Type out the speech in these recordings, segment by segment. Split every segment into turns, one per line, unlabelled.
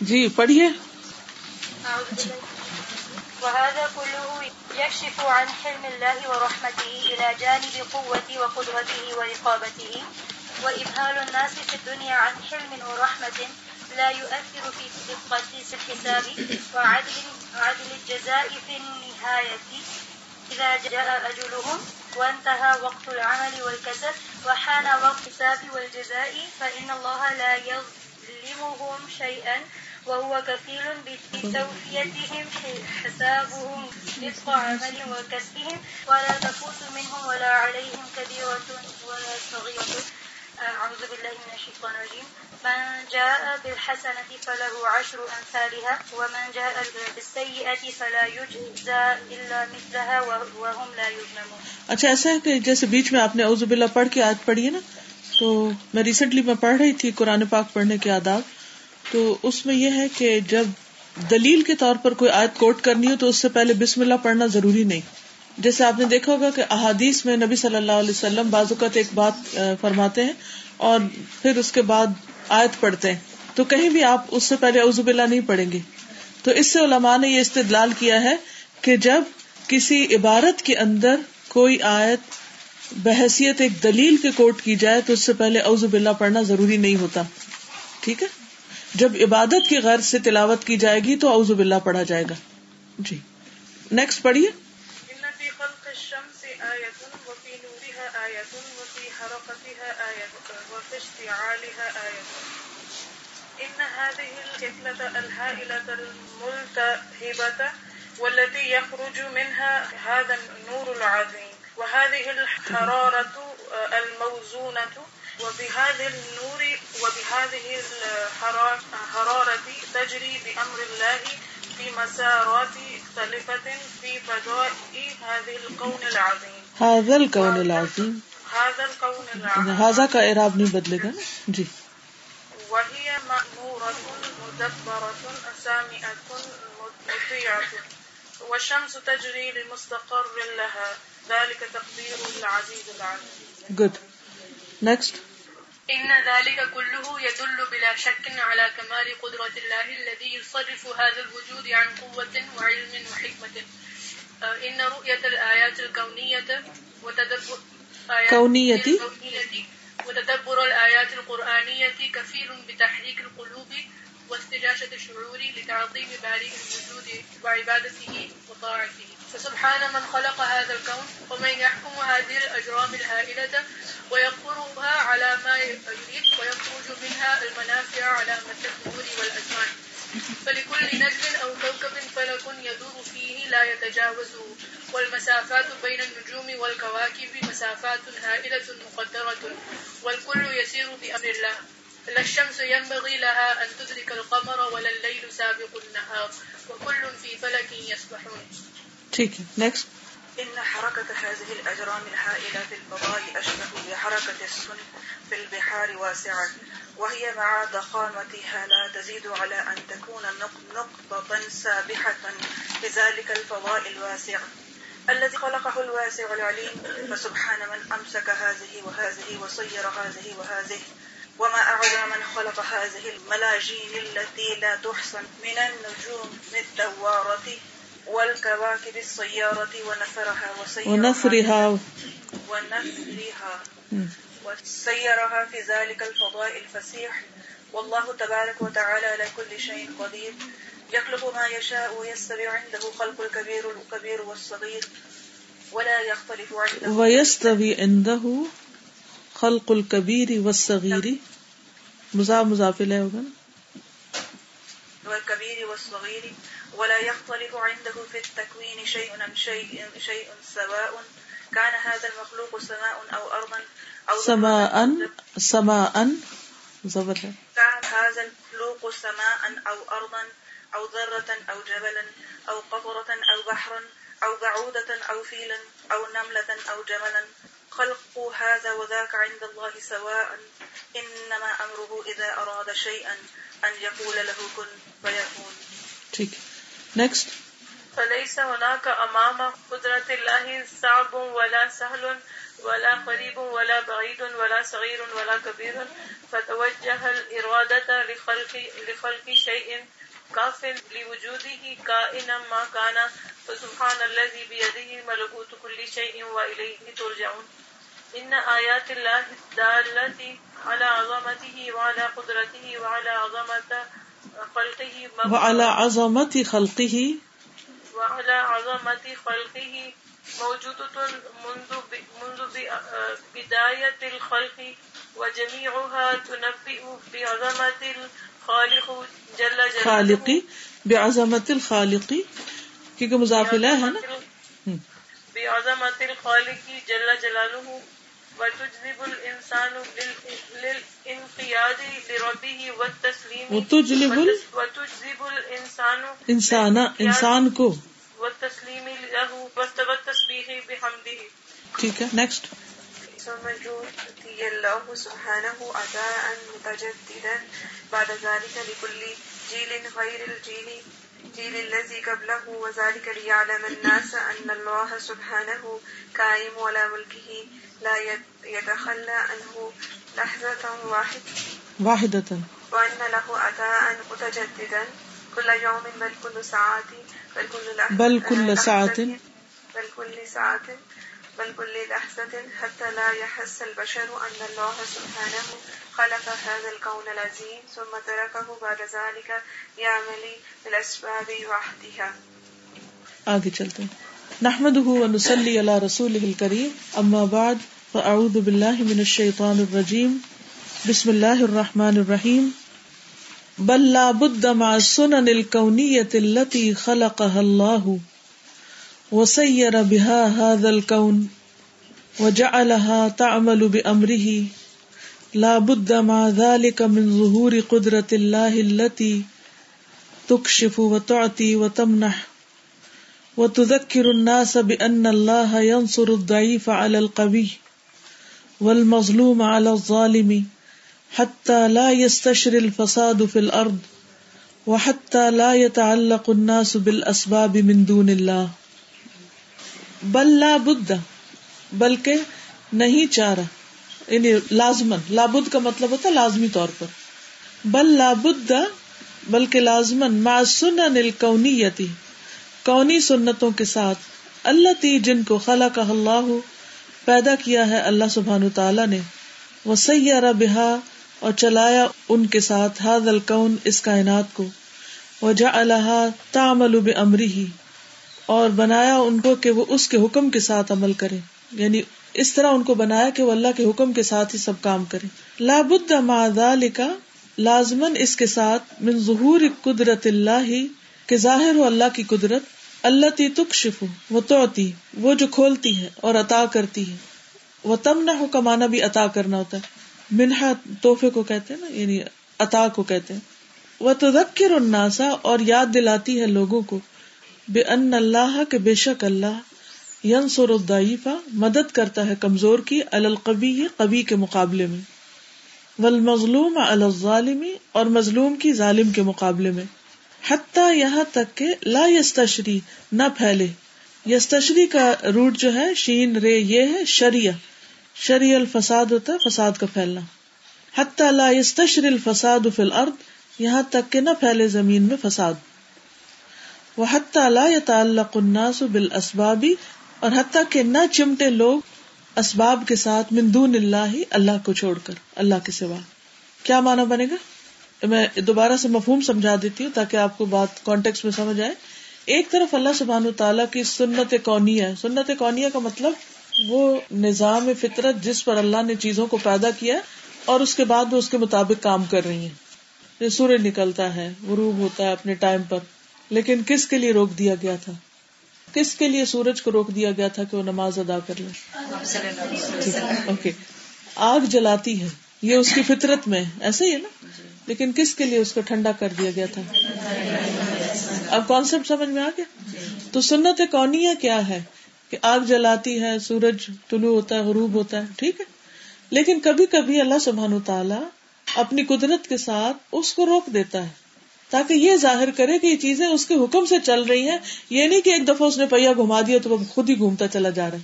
جی پڑھیے۔
وهذا كله يكشف عن حلم الله ورحمته إلى جانب قوة وقدرته وإقامته وإبهال الناس في الدنيا عن حلم ورحمة لا يؤثر في دقة الحساب وعدل، عدل الجزاء في النهاية. إذا جاء أجلهم وانتهى وقت العمل والكسل وحان وقت الحساب والجزاء، فإن الله لا يظلمهم شيئا. وهو كفيل بتوفيتهم حسابهم رزق عمل وكسبهم ولا تفوت منهم ولا عليهم كبيرة ولا صغيرة. أعوذ بالله من الشيطان الرجيم. من جاء بالحسنة فله عشر أمثالها، ومن جاء بالسيئة فلا يجزى إلا مثلها وهم لا يظلمون.
اچھا ایسا ہے کہ جیسے بیچ میں آپ نے اعوذ باللہ پڑھ کے آج پڑھی ہے نا، تو میں ریسنٹلی میں پڑھ رہی تھی قرآن پاک پڑھنے کے آداب تو اس میں یہ ہے کہ جب دلیل کے طور پر کوئی آیت کوٹ کرنی ہو تو اس سے پہلے بسم اللہ پڑھنا ضروری نہیں۔ جیسے آپ نے دیکھا ہوگا کہ احادیث میں نبی صلی اللہ علیہ وسلم بعض اوقات ایک بات فرماتے ہیں اور پھر اس کے بعد آیت پڑھتے ہیں۔ تو کہیں بھی آپ اس سے پہلے عزب اللہ نہیں پڑھیں گے۔ تو اس سے علماء نے یہ استدلال کیا ہے کہ جب کسی عبارت کے اندر کوئی آیت، بحثیت ایک دلیل کے کوٹ کی جائے تو اس سے پہلے عزب اللہ پڑھنا ضروری نہیں ہوتا۔ ٹھیک ہے؟ جب عبادت کی غرض سے تلاوت کی جائے گی تو اعوذ باللہ پڑھا جائے گا۔ جی۔ نیکسٹ پڑھیے۔
إن هذه الكتلة الهائلة الملتهبة والتي يخرج منها هذا النور العظيم۔ وهذه الحرارة الموزونة وبهذا النور وبهذه الحرارة تجري بأمر الله في مسارات مختلفة في فضاء هذه الكون العظيم.
هذا الكون العظيم.
هذا الكون العظيم.
هذا کا اعراب نہیں بدلے گا جی.
وهي مأمورة مدبرة سامئة مطيعة. والشمس تجري لمستقر لها. ذلك تقدير العزيز العليم.
Good. Next.
إن ذلك كله يدل بلا شك على كمال قدرة الله الذي يصرف هذا الوجود عن قوة وعلم وحكمة. إن رؤية الآيات الكونية وتدبر
كونية.
وتدبر الآيات القرآنية كفيل بتحريك القلوب واستجاشة الشعور لتعظيم بارئ الوجود وعبادته وطاعته. فسبحان من خلق هذا الكون ومن يحكم هذه الأجرام الهائلة ويقرها على ما يريد ويخرج منها المنافع على مد الظهور والأزمان. فلكل نجم أو كوكب فلك يدور فيه لا يتجاوزه والمسافات بين النجوم والكواكب مسافات هائلة مقدرة. والكل يسير بأمر الله. لا الشمس ينبغي لها أن تدرك القمر ولا الليل سابق النهار. وكل في فلك يسبحون.
ٹھیک ہے نیکسٹ
إن حركة هذه الأجرام الهائلة في الفضاء أشبه بحركة السن في البحار واسعة، وهي مع ضخامتها لا تزيد على أن تكون نقطة سابحة في ذلك الفضاء الواسع. الذي خلقه الواسع العليم، فسبحان من أمسك هذه وهذه وصير هذه وهذه، وما أعظم من خلق هذه الملاجين التي لا تحصن من النجوم الدوارة. والكواكب السيارة ونفرها
ونفرها
ونفرها وسيرها في ذلك الفضاء الفسيح. والله تبارك وتعالى على كل شيء قدير. يخلق ما يشاء ويستوي عنده خلق الكبير الكبير والصغير. ولا يختلف عنده.
ويستوي عنده خلق الكبير والصغير. مضاف مضاف له ہوگا
والكبير والصغير. ولا يختلف عنده في التكوين شيء من شيء شيء سواء. كان هذا المخلوق سماء او ارضا او
سماء سماء. زبر.
كان هذا المخلوق سماء او ارضا او ذرة او جبلا او قطرة او بحرا او بعودة او فيلا او نملة او جملا. خلق هذا وذاك عند الله سواء. انما امره اذا اراد شيئا ان يقول له كن فيكون.
ٹھیک. نیکسٹ فليس هناك أمام قدرة الله صعب ولا سهل ولا قريب ولا بعيد ولا صغير ولا كبير فتوجه الإرادة لخلق, لخلق شيء كاف لوجوده كائنا ما كان فسبحان الذي بيده ملكوت كل شيء وإليه ترجعون. إن آيات الله الدالة على عظمته وعلى قدرته وعلى عظمة خلقه وعلى عظمة خلقه. وعلى عظمة خلقه موجودة منذ منذ بداية الخلق وجميعها تنبئ بعظمة الخالق جل جلاله. خالقی بعظمت الخالقی کیونکہ مضافلہ ہے نا؟ بعظمت الخالق جل جلالہ انسان انسان کو۔ ٹھیک ہے نیکسٹ
الله سبحانه عطاء متجددا بعد ذلك لكل جيل غير الجيل جيل الذي قبله وذلك ليعلم الناس أن الله سبحانه كائم على ملكه لا يتخلى عنه لحظة واحد
واحدة
وأن له أداء متجددا كل يوم بل كل ساعة بل كل لحظة
بل كل ساعة
بل كل ساعة بل كل لحظة حتى لا يحس البشر أن الله سبحانه خلق هذا الكون العظيم ثم تركه بعد ذلك يعمل بالأسباب وحدها.
آگے چلتے ہیں. نحمده ونسلي على رسوله الكريم. اما بعد فاعوذ بالله من الشيطان الرجيم. بسم الله الرحمن الرحيم. بل لا بد مع السنن الكونية التي خلقها الله. وسير بها هذا الكون وجعلها تعمل بأمره. لا بد مع ذلك من ظهور قدرة الله التي تكشف وتعطي وتمنح. وتذكر الناس بأن الله ينصر الضعيف على القوي والمظلوم على الظالم حتى لا يستشر الفساد في الأرض وحتى لا يتعلق الناس بالأسباب من دون الله. بل لا بد بلکہ نہیں چاہ رہا یعنی لازمن لابد کا مطلب ہوتا ہے لازمی طور پر۔ بل لابد بلکہ لازمن مع سنن الکونیتی، کونی سنتوں کے ساتھ اللہ تی جن کو خلا کا اللہ، پیدا کیا ہے اللہ سبحان تعالیٰ نے۔ وہ سیارہ بہا، اور چلایا ان کے ساتھ ہاد الکون، اس کائنات کو۔ وہ جا اللہ تامل امری ہی اور بنایا ان کو کہ وہ اس کے حکم کے ساتھ عمل کرے یعنی اس طرح ان کو بنایا کہ وہ اللہ کے حکم کے ساتھ ہی سب کام کرے لابد کا لازمن اس کے ساتھ من ظہور قدرت اللہ ہی کہ ظاہر ہو اللہ کی قدرت اللہ تی تکشف، وہ توتی، وہ جو کھولتی ہے اور عطا کرتی ہے۔ وہ تم نہ ہو کمانا بھی عطا کرنا ہوتا ہے۔ منہا توحفے کو کہتے ہیں نا یعنی عطا کو کہتے ہیں۔ وہ تو ذکر الناسا اور یاد دلاتی ہے لوگوں کو۔ بے ان اللہ کے بے شک اللہ ینسر الدعیفہ مدد کرتا ہے کمزور کی القبی قبی کے مقابلے میں۔ والمظلوم علی الظالمی اور مظلوم کی ظالم کے مقابلے میں۔ حتیٰ یہاں تک کہ لا یستشری نہ پھیلے۔ یستشری کا روٹ جو ہے، شین، رے، یہ ہے شریع شری الفساد ہوتا ہے، فساد کا پھیلنا۔ حتیٰ لا یستشری الفساد فی الارض، یہاں تک کہ نہ پھیلے زمین میں فساد۔ وہ حتیٰ لا يتعلق الناس بالاسبابی اور حتیٰ کہ نہ چمٹے لوگ اسباب کے ساتھ من دون اللہ اللہ کو چھوڑ کر، اللہ کے سوا۔ کیا مانا بنے گا؟ میں دوبارہ سے مفہوم سمجھا دیتی ہوں تاکہ آپ کو بات کانٹیکس میں سمجھ آئے۔ ایک طرف اللہ سبحان تعالیٰ کی سنت کونیا ہے۔ سنت کونیا کا مطلب وہ نظام فطرت جس پر اللہ نے چیزوں کو پیدا کیا اور اس کے بعد وہ اس کے مطابق کام کر رہی ہیں۔ سورج نکلتا ہے، غروب ہوتا ہے اپنے ٹائم پر۔ لیکن کس کے لیے روک دیا گیا تھا؟ کس کے لیے سورج کو روک دیا گیا تھا کہ وہ نماز ادا کر لے؟ اوکے۔ آگ جلاتی ہے، یہ اس کی فطرت میں ایسے ہی ہے نا؟ لیکن کس کے لیے اس کو ٹھنڈا کر دیا گیا تھا؟ اب کانسیپٹ سمجھ میں آ گیا؟ تو سنت کونیا کیا ہے؟ کہ آگ جلاتی ہے، سورج طلوع ہوتا ہے، غروب ہوتا ہے، ٹھیک ہے؟ لیکن کبھی کبھی اللہ سبحان تعالی اپنی قدرت کے ساتھ اس کو روک دیتا ہے۔ تاکہ یہ ظاہر کرے کہ یہ چیزیں اس کے حکم سے چل رہی ہیں۔ یہ نہیں کہ ایک دفعہ اس نے پہیا گھما دیا تو وہ خود ہی گھومتا چلا جا رہا ہے۔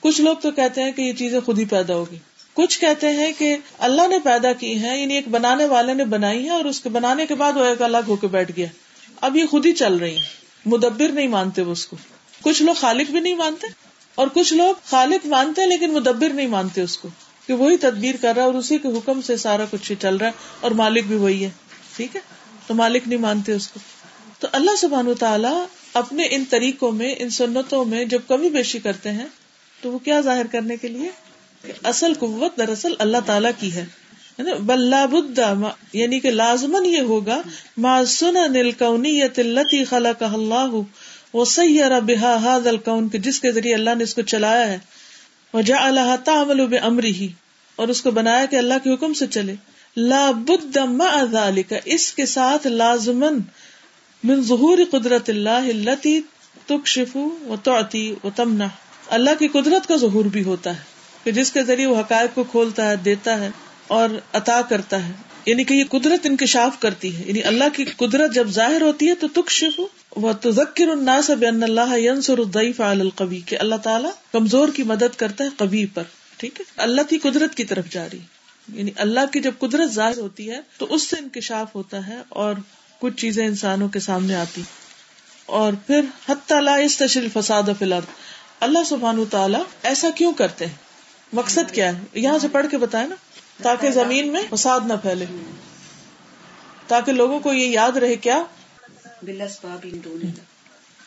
کچھ لوگ تو کہتے ہیں کہ یہ چیزیں خود ہی پیدا ہوگی۔ کچھ کہتے ہیں کہ اللہ نے پیدا کی ہے یعنی ایک بنانے والے نے بنائی ہے اور اس کے بنانے کے بعد وہ ایک الگ ہو کے بیٹھ گیا۔ اب یہ خود ہی چل رہی ہے مدبر نہیں مانتے وہ اس کو۔ کچھ لوگ خالق بھی نہیں مانتے اور کچھ لوگ خالق مانتے ہیں لیکن مدبر نہیں مانتے اس کو۔ کہ وہی تدبیر کر رہا ہے اور اسی کے حکم سے سارا کچھ چل رہا ہے اور مالک بھی وہی ہے۔ ٹھیک ہے؟ تو مالک نہیں مانتے اس کو۔ تو اللہ سبحان تعالیٰ اپنے ان طریقوں میں، ان سنتوں میں جب کمی بیشی کرتے ہیں، تو وہ کیا ظاہر کرنے کے لیے؟ کہ اصل قوت دراصل اللہ تعالیٰ کی ہے۔ بلا بدا یعنی کہ لازمن یہ ہوگا، ما سنا نل کونی تلتی خلا کہ اللہ وہ سیارا بحا حاد الکون کے جس کے ذریعے اللہ نے اس کو چلایا ہے۔ وہ جا اللہ تعمل امری ہی اور اس کو بنایا کہ اللہ کے حکم سے چلے۔ لا بد ما ذلك اس کے ساتھ لازمن من ظہور قدرت اللہ التي تکشف و تعطی و تمنع۔ اللہ کی قدرت کا ظہور بھی ہوتا ہے، کہ جس کے ذریعے وہ حقائق کو کھولتا ہے، دیتا ہے اور عطا کرتا ہے۔ یعنی کہ یہ قدرت انکشاف کرتی ہے۔ یعنی اللہ کی قدرت جب ظاہر ہوتی ہے تو تکشف وہ تو ذکر الناس بان اللہ ینصر الضعیف علی القوی، کہ اللہ تعالیٰ کمزور کی مدد کرتا ہے قوی پر، ٹھیک ہے؟ اللہ کی قدرت کی طرف جاری۔ یعنی اللہ کی جب قدرت ظاہر ہوتی ہے تو اس سے انکشاف ہوتا ہے اور کچھ چیزیں انسانوں کے سامنے آتی اور پھر حتی لا یستشل فساد فی الارض۔ اللہ سبحانہ تعالیٰ ایسا کیوں کرتے ہیں؟ مقصد کیا ہے؟ یہاں سے پڑھ کے بتائے نا تاکہ زمین میں فساد نہ پھیلے۔ تاکہ لوگوں کو یہ یاد رہے کیا؟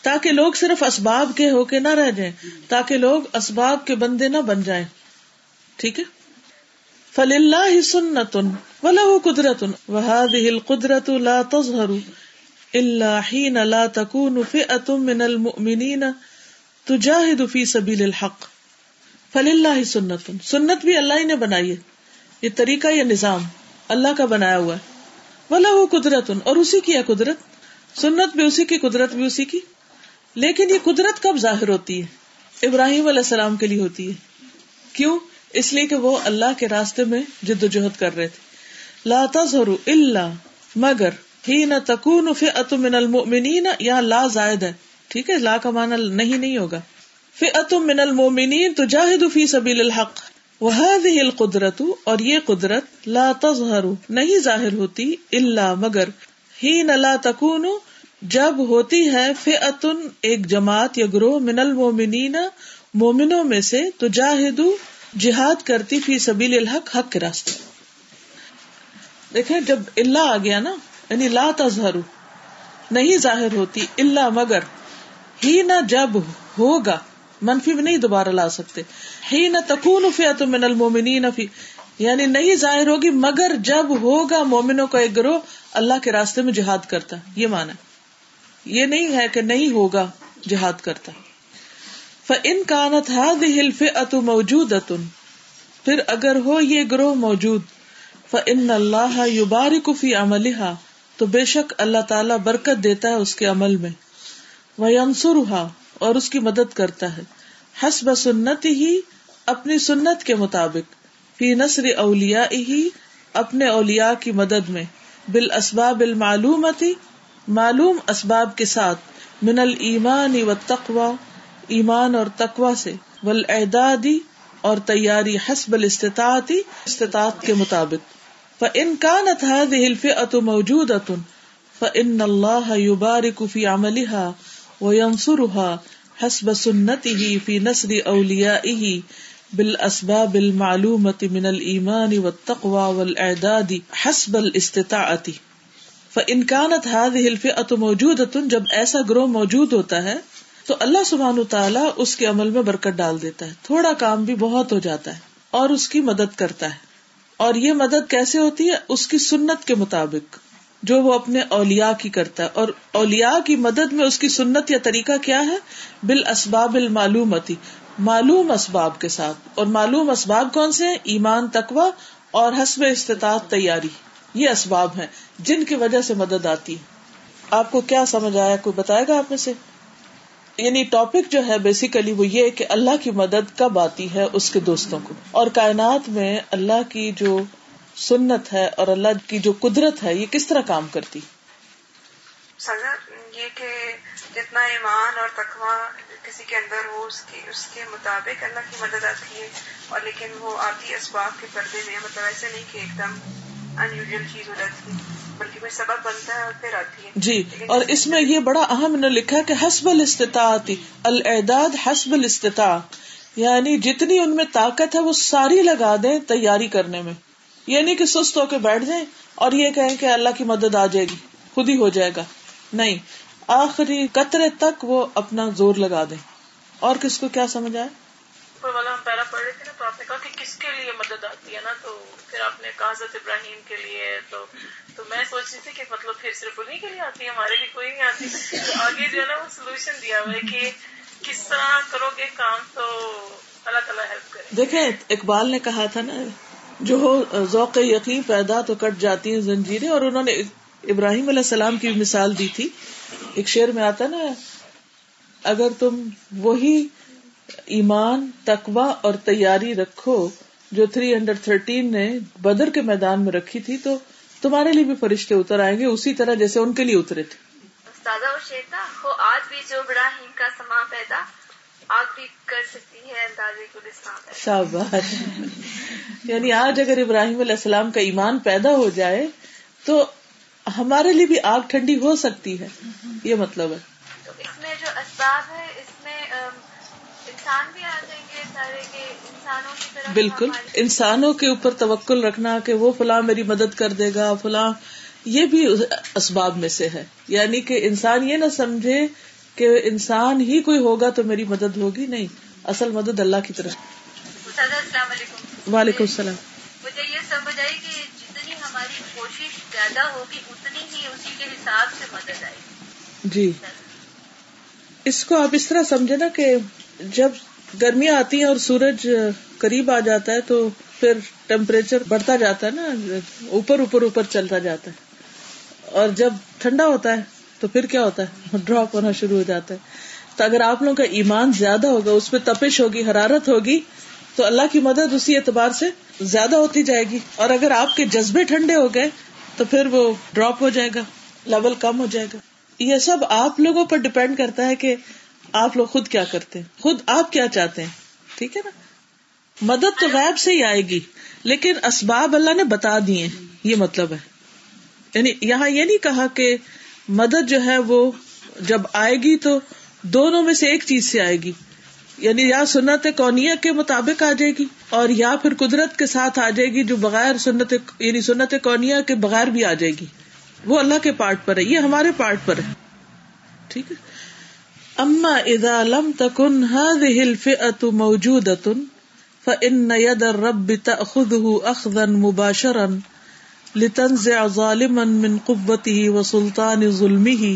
تاکہ لوگ صرف اسباب کے ہو کے نہ رہ جائیں تاکہ لوگ اسباب کے بندے نہ بن جائیں۔ ٹھیک ہے؟ فل اللہ سنت ولہ قدرت وهذه القدرت لا تظهر الا حين لا تكون فئة من المؤمنين تجاهد في سبيل الحق فل اللہ سنت سنت بھی اللہ ہی نے بنائی ہے۔ یہ طریقہ یا نظام اللہ کا بنایا ہوا ہے۔ ولہ قدرت اور اسی کی ہے قدرت۔ سنت بھی اسی کی، قدرت بھی اسی کی۔ لیکن یہ قدرت کب ظاہر ہوتی ہے؟ ابراہیم علیہ السلام کے لیے ہوتی ہے۔ کیوں؟ اس لیے کہ وہ اللہ کے راستے میں جد و جہد کر رہے تھے۔ لا تظہر الا مگر ہی نہ تکون فئت من المؤمنین، یا لا زائد ہے۔ ٹھیک ہے، لا کا معنی نہیں نہیں ہوگا۔ فئت من المؤمنین تجاہد فی سبیل الحق۔ وهذه القدرت اور یہ قدرت لا تظہر نہیں ظاہر ہوتی الا مگر ہی نہ لا تکون جب ہوتی ہے فئتن ایک جماعت یا گروہ من المؤمنین، مومنوں میں سے تجاہد جہاد کرتی فی سبیل الحق، حق کے راستے۔ دیکھیں، جب اللہ آ گیا نا یعنی لا تظہر نہیں ظاہر ہوتی، اللہ مگر ہی نہ جب ہوگا، منفی میں نہیں دوبارہ لا سکتے۔ ہی نہ تکون فیت من المومنین فی یعنی نہیں ظاہر ہوگی، مگر جب ہوگا مومنوں کا ایک گروہ، اللہ کے راستے میں جہاد کرتا۔ یہ مانا یہ نہیں ہے کہ نہیں ہوگا جہاد کرتا۔ ان کانت ہاد ہلف ات موجود پھر اگر ہو یہ گروہ موجود فن اللہ یبارک فی عملها، تو بے شک اللہ تعالی برکت دیتا ہے اس کے عمل میں۔ وہ انصرها اور اس کی مدد کرتا ہے۔ حسب سنت ہی اپنی سنت کے مطابق۔ فی نصر اولیا ہی اپنے اولیا کی مدد میں۔ بال اسباب المعلومتی معلوم اسباب کے ساتھ۔ من المان و تقوا ایمان اور تقوا سے ول اعدادی اور تیاری، حسب الاستطاعتی استطاعت کے مطابق۔ فان كانت هذه الفئه موجوده فان الله يبارك في عملها وينصرها حسب سنته في نصر اوليائه بالاسباب المعلومه من الايمان والتقوى والاعداد حسب الاستطاعت۔ فان كانت هذه الفئه موجوده جب ایسا گروہ موجود ہوتا ہے تو اللہ سبحان تعالیٰ اس کے عمل میں برکت ڈال دیتا ہے۔ تھوڑا کام بھی بہت ہو جاتا ہے اور اس کی مدد کرتا ہے۔ اور یہ مدد کیسے ہوتی ہے؟ اس کی سنت کے مطابق۔ جو وہ اپنے اولیا کی کرتا ہے۔ اور اولیا کی مدد میں اس کی سنت یا طریقہ کیا ہے؟ بال اسباب المعلومتی۔ معلوم اسباب کے ساتھ۔ اور معلوم اسباب کون سے ہیں؟ ایمان تقوا اور حسب استطاعت تیاری۔ یہ اسباب ہیں جن کی وجہ سے مدد آتی ہے۔ آپ کو کیا سمجھ آیا؟ کوئی بتائے گا آپ میں سے؟ یعنی ٹاپک جو ہے بیسیکلی وہ یہ کہ اللہ کی مدد کب آتی ہے اس کے دوستوں کو۔ اور کائنات میں اللہ کی جو سنت ہے اور اللہ کی جو قدرت ہے یہ کس طرح کام کرتی؟
سزا یہ کہ جتنا ایمان اور تقوی کسی کے اندر ہو، اس کی، اس کے مطابق اللہ کی مدد آتی ہے۔ اور لیکن وہ آتی اسباب کے پردے میں مطلب ایسے نہیں کہ ایک دم ان یوژل چیز ہو جاتی۔ ہے بلکہ کوئی سبب بنتا ہے اور پھر آتی ہے۔
جی اور اس میں یہ بڑا اہم نے لکھا کہ حسب الاستطاعت الاعداد حسب الاستطاع۔ یعنی جتنی ان میں طاقت ہے وہ ساری لگا دیں تیاری کرنے میں۔ یعنی کہ سست ہو کے بیٹھ جائیں اور یہ کہیں کہ اللہ کی مدد آ جائے گی خود ہی ہو جائے گا۔ نہیں آخری قطرے تک وہ اپنا زور لگا دیں۔ اور کس کو کیا سمجھ آئے
والا ہم پہلا پڑھ رہے تھے نا تو آپ نے کہا کہ کس کے لیے مدد آتی ہے نا تو آپ نے کہا حضرت ابراہیم کے لیے، تو تو میں سوچ رہی تھی کہ مطلب پھر صرف انہیں کے لیے آتی ہے، ہمارے لیے کوئی نہیں آتی۔ تو آگے جو ہے نا وہ سولوشن دیا ہوا ہے کہ کس طرح کرو گے کام، تو اللہ تعالیٰ ہیلپ کرے۔
دیکھیں، اقبال نے کہا تھا نا، جو ہو، ذوق یقین پیدا تو کٹ جاتی ہیں زنجیریں، اور انہوں نے ابراہیم علیہ السلام کی مثال دی تھی۔ ایک شعر میں آتا نا، اگر تم وہی ایمان تقوا اور تیاری رکھو جو تھری ہنڈریڈ تھرٹین نے بدر کے میدان میں رکھی تھی تو تمہارے لیے بھی فرشتے اتر آئیں گے اسی طرح جیسے ان کے لیے اترے تھے۔
استاذہ اور شیتا ہو آج بھی جو ابراہیم کا سما پیدا آگ بھی کر سکتی ہے اندازے
شاباش۔ یعنی آج اگر ابراہیم علیہ السلام کا ایمان پیدا ہو جائے تو ہمارے لیے بھی آگ ٹھنڈی ہو سکتی ہے۔ یہ مطلب ہے۔
تو اس میں جو اسباب ہے اس انسان بھی آ جائیں گے سارے کے انسانوں کی طرف
بالکل۔ انسانوں کے اوپر توکل رکھنا کہ وہ فلاں میری مدد کر دے گا فلاں یہ بھی اسباب میں سے ہے۔ یعنی کہ انسان یہ نہ سمجھے کہ انسان ہی کوئی ہوگا تو میری مدد ہوگی نہیں۔ اصل مدد اللہ کی طرف۔
السلام علیکم۔
وعلیکم السلام۔
مجھے یہ سمجھ آئی کہ جتنی ہماری کوشش زیادہ ہوگی اتنی ہی اسی کے حساب سے مدد آئے گی۔
جی۔ اس کو آپ اس طرح سمجھے نا کہ جب گرمیاں آتی ہیں اور سورج قریب آ جاتا ہے تو پھر ٹیمپریچر بڑھتا جاتا ہے نا، اوپر اوپر اوپر چلتا جاتا ہے۔ اور جب ٹھنڈا ہوتا ہے تو پھر کیا ہوتا ہے؟ ڈراپ ہونا شروع ہو جاتا ہے۔ تو اگر آپ لوگوں کا ایمان زیادہ ہوگا، اس پہ تپش ہوگی، حرارت ہوگی، تو اللہ کی مدد اسی اعتبار سے زیادہ ہوتی جائے گی۔ اور اگر آپ کے جذبے ٹھنڈے ہو گئے، تو پھر وہ ڈراپ ہو جائے گا لیول کم ہو جائے گا۔ یہ سب آپ لوگوں پر ڈپینڈ کرتا ہے کہ آپ لوگ خود کیا کرتے ہیں؟ خود آپ کیا چاہتے ہیں؟ ٹھیک ہے نا؟ مدد تو غیب سے ہی آئے گی، لیکن اسباب اللہ نے بتا دیے یہ مطلب ہے۔ یعنی یہاں یہ نہیں کہا کہ مدد جو ہے وہ جب آئے گی تو دونوں میں سے ایک چیز سے آئے گی۔ یعنی یا سنت کونیا کے مطابق آ جائے گی، اور یا پھر قدرت کے ساتھ آ جائے گی جو بغیر سنت یعنی سنت کونیا کے بغیر بھی آ جائے گی۔ وہ اللہ کے پارٹ پر ہے، یہ ہمارے پارٹ پر ہے۔ ٹھیک ہے؟ اما اذا لم تكن هذه الفئة موجودة، فإن يد الرب تأخذه أخذا مباشرا لتنزع ظالما من قوته وسلطان ظلمه،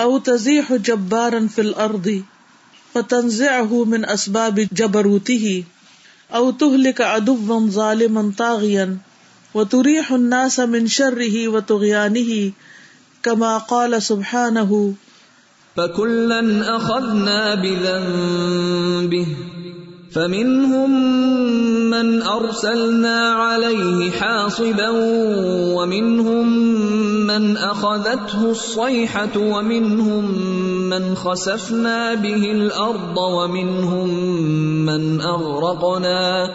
أو تزيح جبارا في الأرض فتنزعه من أسباب جبروته، أو تهلك عدوا ظالما طاغيا و وتريح الناس من شره وطغيانه كما قال سبحانه
فكلا أخذنا بذنبه فمنهم من أرسلنا عليه حاصبا ومنهم من أخذته الصيحة ومنهم من خسفنا به الأرض ومنهم من أغرقنا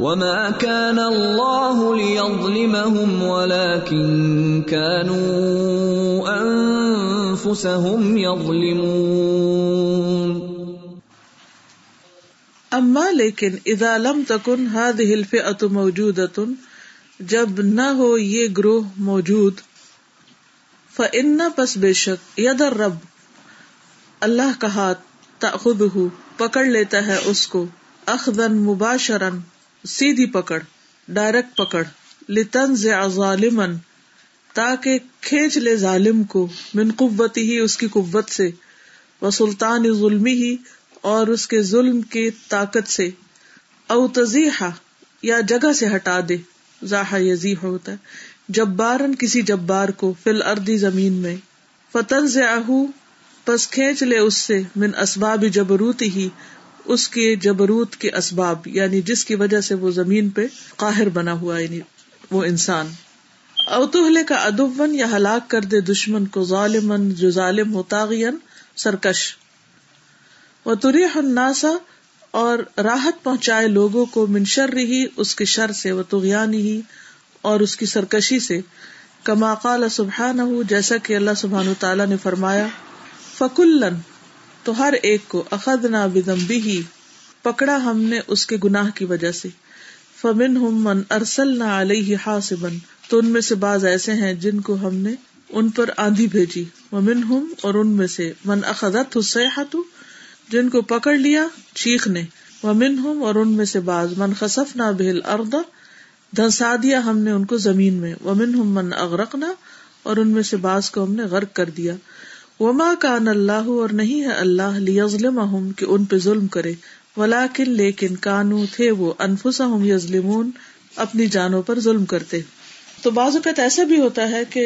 وما كان الله ليظلمهم ولكن كانوا أنفسهم يظلمون
اما لیکن اذا لم تکن هذه الفئة موجودة، جب نہ ہو یہ گروہ موجود، فإن پس بے شک ید رب اللہ کا ہاتھ تأخذہ پکڑ لیتا ہے اس کو اخذن مباشرن سیدھی پکڑ، ڈائریکٹ پکڑ لتنزع ظالما، تاکہ کھینچ لے ظالم کو من قوتی ہی، اس کی قوت سے، و سلطان ظلمی ہی، اور اس کے ظلم کی طاقت سے۔ او تزیحا یا جگہ سے ہٹا دے۔ زاحا یزیح ہوتا ہے۔ جبارن کسی جبار کو فل اردی زمین میں۔ فتن سے پس کھینچ لے اس سے، من اسباب جبروت ہی اس کے جبروت کے اسباب یعنی جس کی وجہ سے وہ زمین پہ قاہر بنا ہوا یعنی وہ انسان۔ اوتوہلے کا ادبن یا ہلاک کر دے دشمن کو ظالمن جو ظالم ہو تاغین سرکش۔ و تریح الناسا اور راحت پہنچائے لوگوں کو منشر رہی اس کے شر سے وہ تغیان ہی اور اس کی سرکشی سے۔ کما قال سبحانہ، جیسا کہ اللہ سبحانہ تعالیٰ نے فرمایا، فکلن تو ہر ایک کو اخذنا بدمبی ہی پکڑا ہم نے اس کے گناہ کی وجہ سے۔ فمن ہم من ارسل نہ علیہ حاسبن تو ان میں سے بعض ایسے ہیں جن کو ہم نے ان پر آندھی بھیجی۔ ومن ہم اور ان میں سے من اخذت حسیحت جن کو پکڑ لیا چیخ نے۔ ومن ہم اور ان میں سے بعض من خصف نہ بھیل اردا دھنسا دیا ہم نے ان کو زمین میں۔ ومن ہم من اغرقنا، اور ان میں سے بعض کو ہم نے غرق کر دیا۔ وما کان اللہ اور نہیں ہے اللہ لیظلم کہ ان پہ ظلم کرے، ولیکن لیکن کانو تھے وہ انفسا ہم یظلمون، اپنی جانوں پر ظلم کرتے۔ تو بعض اوقات ایسا بھی ہوتا ہے کہ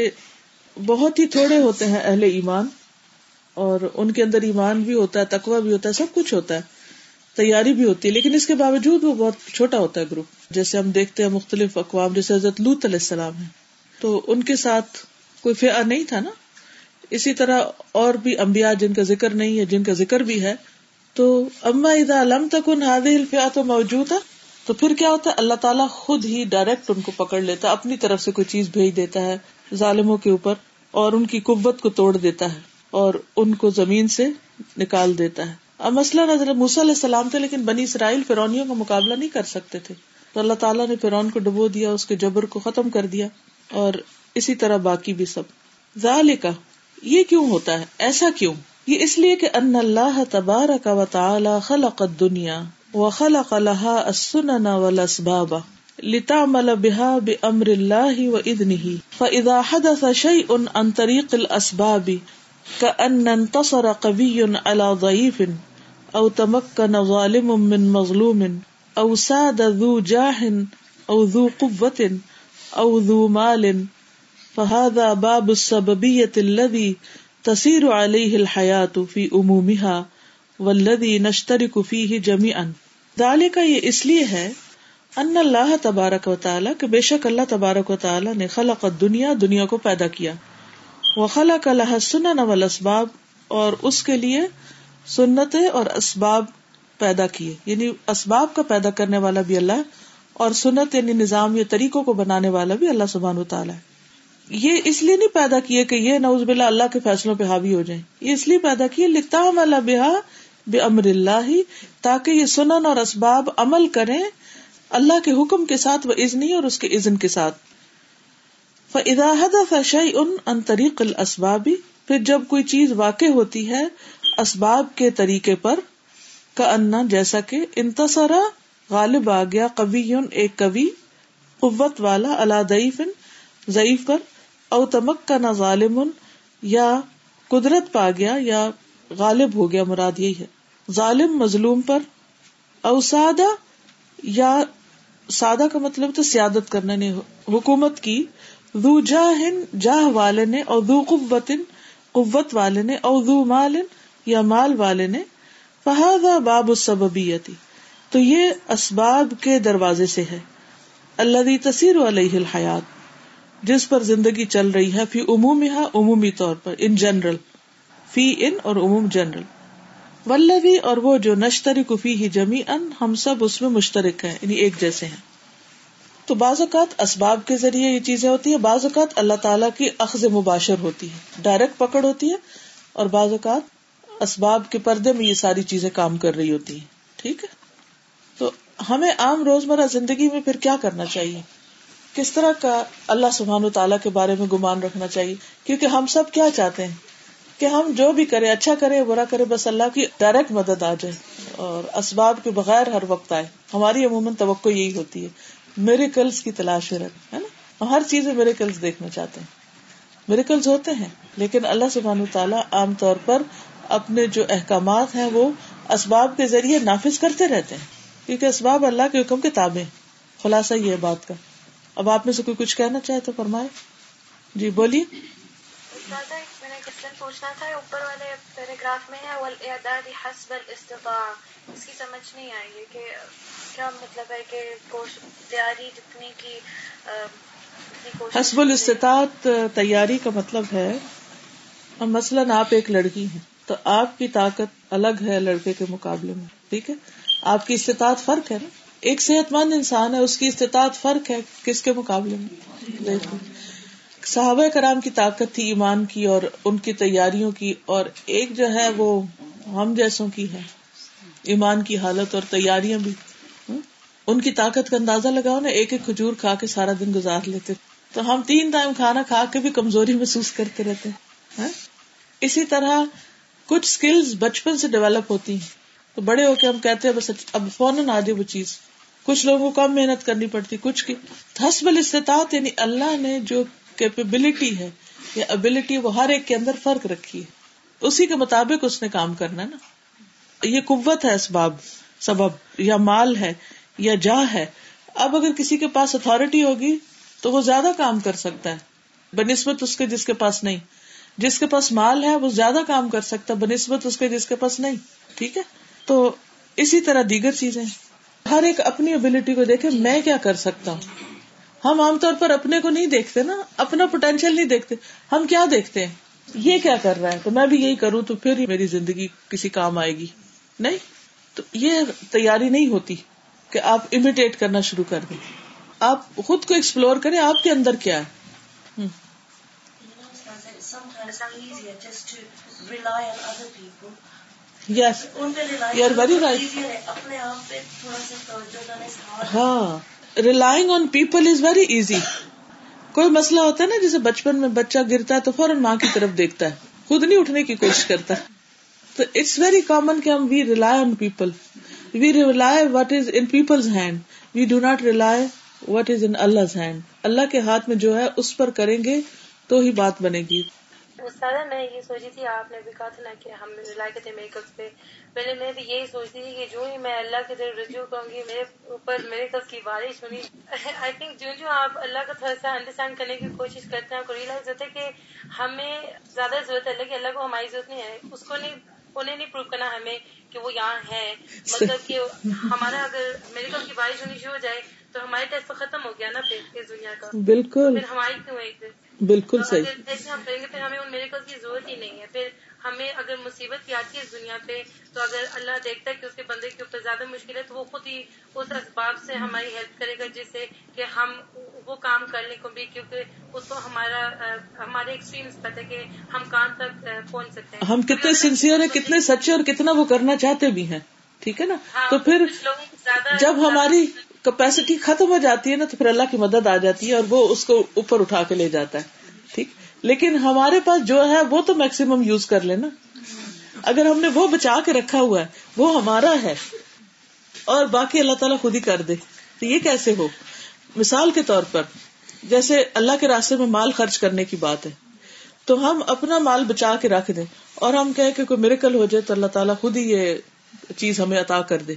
بہت ہی تھوڑے ہوتے ہیں اہل ایمان، اور ان کے اندر ایمان بھی ہوتا ہے، تقوی بھی ہوتا ہے، سب کچھ ہوتا ہے، تیاری بھی ہوتی ہے، لیکن اس کے باوجود وہ بہت چھوٹا ہوتا ہے گروپ۔ جیسے ہم دیکھتے ہیں مختلف اقوام، جیسے حضرت لوت علیہ السلام ہے تو ان کے ساتھ کوئی فیا نہیں تھا نا؟ اسی طرح اور بھی امبیا جن کا ذکر نہیں ہے، جن کا ذکر بھی ہے، تو اما ادا علم تک ان ہادی تو موجود ہے تو پھر کیا ہوتا ہے؟ اللہ تعالیٰ خود ہی ڈائریکٹ ان کو پکڑ لیتا ہے، اپنی طرف سے کوئی چیز بھیج دیتا ہے ظالموں کے اوپر، اور ان کی قوت کو توڑ دیتا ہے، اور ان کو زمین سے نکال دیتا ہے۔ اب مسئلہ نظر موسی علیہ السلام تھے، لیکن بنی اسرائیل فرونیوں کا مقابلہ نہیں کر سکتے تھے۔ تو اللہ تعالیٰ نے فرون کو ڈبو دیا، اس کے جبر کو ختم کر دیا، اور اسی طرح باقی بھی سب۔ ذالکا یہ کیوں ہوتا ہے؟ ایسا کیوں؟ یہ اس لیے کہ ان اللہ تبارک و تعالی خلق الدنیا وخلق لها السنن والاسباب لتعمل بها بامر الله واذنه فاذا حدث شيء عن طريق الاسباب كأن انتصر قوي على ضعيف او تمكن ظالم من مظلوم او ساد ذو جاه او ذو قوة او ذو مال فهذا باب السببية الذي تسير عليه الحياة في أمومها والذي نشترك فيه جميعا۔ ذلك یہ اس لیے ہے ان اللہ تبارک و تعالی کہ بے شک اللہ تبارک و تعالی نے خلق الدنیا دنیا کو پیدا کیا۔ وہ خلق اللہ سنن والاسباب اور اس کے لیے سنتیں اور اسباب پیدا کیے۔ یعنی اسباب کا پیدا کرنے والا بھی اللہ اور سنت یعنی نظام یا طریقوں کو بنانے والا بھی اللہ سبحان و تعالیٰ ہے۔ یہ اس لیے نہیں پیدا کیے کہ یہ نوز باللہ اللہ کے فیصلوں پہ حاوی ہو جائیں۔ یہ اس لیے پیدا کیے لکھتا ہم اللہ بحا بے امر اللہ ہی تاکہ یہ سنن اور اسباب عمل کریں اللہ کے حکم کے ساتھ وہ ازنی اور اس کے عزن کے ساتھ۔ فداحد فشئی ان ان طریق الاسبابی پھر جب کوئی چیز واقع ہوتی ہے اسباب کے طریقے پر کا انا جیسا کہ انتصرا غالب آ گیا کبھی ایک کبھی قوت والا اللہ دعیف ضعیف پر۔ او تمک کا نہ ظالم یا قدرت پا گیا، یا غالب ہو گیا، مراد یہی ہے۔ ظالم مظلوم پر، او سادہ، یا سادہ کا مطلب تو سیادت کرنا نہیں حکومت کی دو جاہ جاہ والے نے اور دو قوت قوت والے نے اور دو مال یا مال والے نے۔ فہذا باب السببیتی تو یہ اسباب کے دروازے سے ہے۔ اللہ تصیر علیہ الحیات۔ جس پر زندگی چل رہی ہے، فی عموم عمومی طور پر ان جنرل فی ان اور عموم جنرل ولوی اور وہ جو نشتری کفی ہی جمی ان ہم سب اس میں مشترک ہیں یعنی ایک جیسے ہیں. تو بعض اوقات اسباب کے ذریعے یہ چیزیں ہوتی ہیں، بعض اوقات اللہ تعالیٰ کی اخذ مباشر ہوتی ہے ڈائریکٹ پکڑ ہوتی ہے، اور بعض اوقات اسباب کے پردے میں یہ ساری چیزیں کام کر رہی ہوتی ہیں، ٹھیک ہے؟ تو ہمیں عام روزمرہ زندگی میں پھر کیا کرنا چاہیے؟ کس طرح کا اللہ سبحان و تعالیٰ کے بارے میں گمان رکھنا چاہیے؟ کیونکہ ہم سب کیا چاہتے ہیں؟ کہ ہم جو بھی کرے اچھا کرے برا کرے بس اللہ کی ڈائریکٹ مدد آ جائے اور اسباب کے بغیر ہر وقت آئے۔ ہماری عموماً توقع یہی ہوتی ہے۔ میرے کلز کی تلاش ہے نا؟ ہم ہر چیز میں میرے کلز دیکھنا چاہتے ہیں۔ میرے کلز ہوتے ہیں، لیکن اللہ سبحان تعالیٰ عام طور پر اپنے جو احکامات ہیں، وہ اسباب کے ذریعے نافذ کرتے رہتے ہیں۔ کیونکہ اسباب اللہ کے حکم کے خلاصہ یہ بات کا۔ اب آپ میں سے کوئی کچھ کہنا چاہے تو فرمائے۔ جی بولیے۔
میں نے پوچھنا تھا اوپر والے پیراگراف میں ہے حسب الاستطاع۔ اس کی سمجھ نہیں آئی ہے کہ کیا مطلب ہے کہ تیاری جتنی کی
حسب الاستطاعت تیاری کا مطلب ہے مثلاً آپ ایک لڑکی ہیں تو آپ کی طاقت الگ ہے لڑکے کے مقابلے میں ٹھیک ہے؟ آپ کی استطاعت فرق ہے نا؟ ایک صحت مند انسان ہے، اس کی استطاعت فرق ہے کس کے مقابلے میں؟ صحابہ کرام کی طاقت تھی ایمان کی اور ان کی تیاریوں کی، اور ایک جو ہے وہ ہم جیسوں کی ہے۔ ایمان کی حالت اور تیاریاں بھی۔ ان کی طاقت کا اندازہ لگاؤ نا، ایک ایک کھجور کھا کے سارا دن گزار لیتے۔ تو ہم تین ٹائم کھانا کھا کے بھی کمزوری محسوس کرتے رہتے۔ ہیں اسی طرح کچھ اسکلز بچپن سے ڈیولپ ہوتی ہیں۔ تو بڑے ہو کے ہم کہتے ہیں، بس اب فون آ جائے وہ چیز۔ کچھ لوگوں کو کم محنت کرنی پڑتی، کچھ کی۔ حسب استطاعت یعنی اللہ نے جو کیپبلٹی ہے، یا ابلٹی وہ ہر ایک کے اندر فرق رکھی ہے۔ اسی کے مطابق اس نے کام کرنا نا۔ یہ قوت ہے اسباب، سبب، یا مال ہے، یا جا ہے۔ اب اگر کسی کے پاس اتارٹی ہوگی، تو وہ زیادہ کام کر سکتا ہے۔ بنسبت اس کے جس کے پاس نہیں۔ جس کے پاس مال ہے، وہ زیادہ کام کر سکتا ہے۔ بنسبت اس کے جس کے پاس نہیں۔ ٹھیک ہے؟ تو اسی طرح دیگر چیزیں۔ ہر ایک اپنی ابلیٹی کو دیکھے، میں کیا کر سکتا ہوں؟ ہم عام طور پر اپنے کو نہیں دیکھتے نا، اپنا پوٹینشیل نہیں دیکھتے۔ ہم کیا دیکھتے ہیں؟ یہ کیا کر رہا ہے؟ تو میں بھی یہی کروں تو پھر میری زندگی کسی کام آئے گی۔ نہیں؟ تو یہ تیاری نہیں ہوتی کہ آپ امیٹیٹ کرنا شروع کر دیں۔ آپ خود کو ایکسپلور کریں، آپ کے اندر کیا ہے؟ Yes you are very right ہاں relying on people is very easy کوئی مسئلہ ہوتا ہے نا جیسے بچپن میں بچہ گرتا ہے تو فوراً ماں کی طرف دیکھتا ہے خود نہیں اٹھنے کی کوشش کرتا تو اٹس ویری کامن کہ ہم we rely on people we rely what is in people's hand we do not rely what is in Allah hand اللہ کے ہاتھ میں جو ہے اس پر کریں گے تو ہی بات بنے گی
استاد میں یہ سوچی تھی آپ نے بھی کہا تھا نا کہ ہم رلائی کرتے میکلس پہ۔ پہلے میں بھی یہی سوچتی تھی کہ جو ہی میں اللہ کی طرف رجوع کروں گی میرے اوپر میرے کل کی بارش ہونی۔ آئی تھنک جو جو آپ اللہ کا تھوڑا سا انڈرسٹینڈ کرنے کی کوشش کرتے ہیں آپ کو ریئلائز ہوتا ہے کہ ہمیں زیادہ ضرورت ہے اللہ کہ اللہ کو ہماری ضرورت نہیں ہے۔ اس کو نہیں انہیں نہیں پروو کرنا ہمیں کہ وہ یہاں ہے مطلب کہ ہمارا اگر میڈیکل کی بارش ہونی شروع ہو جائے تو ہمارے ٹیسٹ تو ختم ہو گیا نا پھر اس دنیا کا۔
بالکل۔
پھر ہماری کیوں ایک
بالکل صحیح۔
ایسے ہم کریں گے پھر ہمیں ان میڈیکل کی ضرورت ہی نہیں ہے۔ پھر ہمیں اگر مصیبت کی آتی ہے اس دنیا پہ تو اگر اللہ دیکھتا ہے کہ اس کے بندے کے اوپر زیادہ مشکل ہے تو وہ خود ہی اس اسباب سے ہماری ہیلپ کرے گا جس سے کہ ہم وہ کام کرنے کو بھی کیونکہ اس کو ہمارا ہمارے ایکسپیرینس پتہ کہ ہم کہاں تک پہنچ سکتے ہیں۔
ہم کتنے سنسیئر ہیں کتنے سچے اور کتنا وہ کرنا چاہتے بھی ہیں۔ ٹھیک ہے نا؟
ہاں،
تو پھر جب ہماری کیپیسٹی ختم ہو جاتی ہے نا تو پھر اللہ کی مدد آ جاتی ہے اور وہ اس کو اوپر اٹھا کے لے جاتا ہے۔ ٹھیک؟ لیکن ہمارے پاس جو ہے وہ تو میکسیمم یوز کر لینا۔ اگر ہم نے وہ بچا کے رکھا ہوا ہے، وہ ہمارا ہے۔ اور باقی اللہ تعالیٰ خود ہی کر دے۔ تو یہ کیسے ہو؟ مثال کے طور پر، جیسے اللہ کے راستے میں مال خرچ کرنے کی بات ہے، تو ہم اپنا مال بچا کے رکھ دیں۔ اور ہم کہ کوئی میریکل ہو جائے تو اللہ تعالیٰ خود ہی یہ چیز ہمیں عطا کر دے۔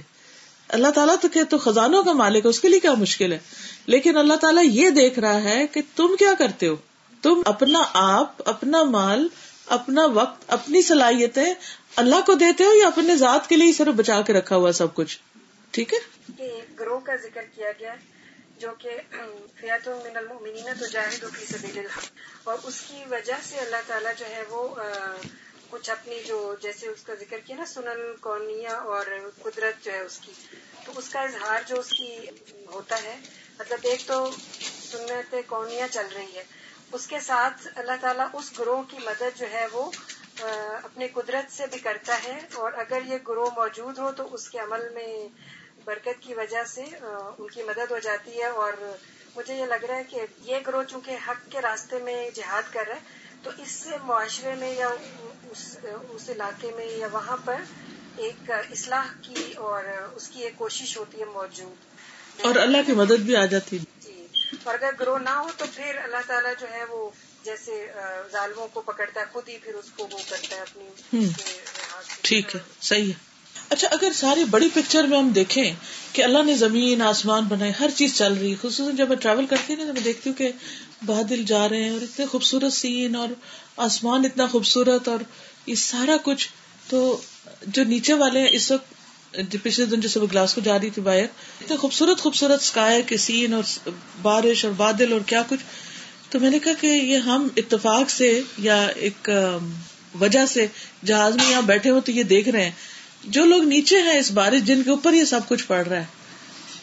اللہ تعالیٰ تو کہ تو خزانوں کا مالک ہے، اس کے لیے کیا مشکل ہے؟ لیکن اللہ تعالیٰ یہ دیکھ رہا ہے کہ تم کیا کرتے ہو؟ تم اپنا آپ، اپنا مال، اپنا وقت، اپنی صلاحیتیں اللہ کو دیتے ہو یا اپنے ذات کے لیے صرف بچا کے رکھا ہوا سب کچھ؟ ٹھیک ہے؟
گروہ کا ذکر کیا گیا جو کہ فیات من المؤمنین تو جاہد فی سبیل اللہ، اور اس کی وجہ سے اللہ تعالیٰ جو ہے وہ کچھ اپنی جو جیسے اس کا ذکر کیا نا، سنن کونیا اور قدرت جو ہے اس کی، تو اس کا اظہار جو اس کی ہوتا ہے مطلب ایک تو سنت کونیا چل رہی ہے۔ اس کے ساتھ اللہ تعالیٰ اس گروہ کی مدد جو ہے وہ اپنی قدرت سے بھی کرتا ہے۔ اور اگر یہ گروہ موجود ہو تو اس کے عمل میں برکت کی وجہ سے ان کی مدد ہو جاتی ہے۔ اور مجھے یہ لگ رہا ہے کہ یہ گروہ چونکہ حق کے راستے میں جہاد کر رہا ہے تو اس سے معاشرے میں یا اس علاقے میں یا وہاں پر ایک اصلاح کی اور اس کی ایک کوشش ہوتی ہے موجود۔
اور اللہ کی مدد بھی آ جاتی
جی اور اگر گروہ نہ ہو تو پھر اللہ تعالیٰ جو ہے وہ جیسے ظالموں کو پکڑتا ہے خود ہی پھر اس کو وہ کرتا ہے اپنی
ٹھیک ہے صحیح ہے۔ اچھا اگر ساری بڑی پکچر میں ہم دیکھیں کہ اللہ نے زمین، آسمان بنائے ہر چیز چل رہی ہے خصوصاً جب میں ٹریول کرتی ہوں نا، تو میں دیکھتی ہوں کہ بادل جا رہے ہیں اور اتنے خوبصورت سین اور آسمان اتنا خوبصورت اور یہ سارا کچھ۔ تو جو نیچے والے ہیں، اس وقت پچھلے دن جو صبح گلاس کو جا رہی تھی باہر، اتنے خوبصورت خوبصورت اسکائے کے سین اور بارش اور بادل اور کیا کچھ۔ تو میں نے کہا کہ یہ ہم اتفاق سے یا ایک وجہ سے جہاز میں یہاں بیٹھے ہو تو یہ دیکھ رہے ہیں۔ جو لوگ نیچے ہیں اس بارش، جن کے اوپر یہ سب کچھ پڑ رہا ہے،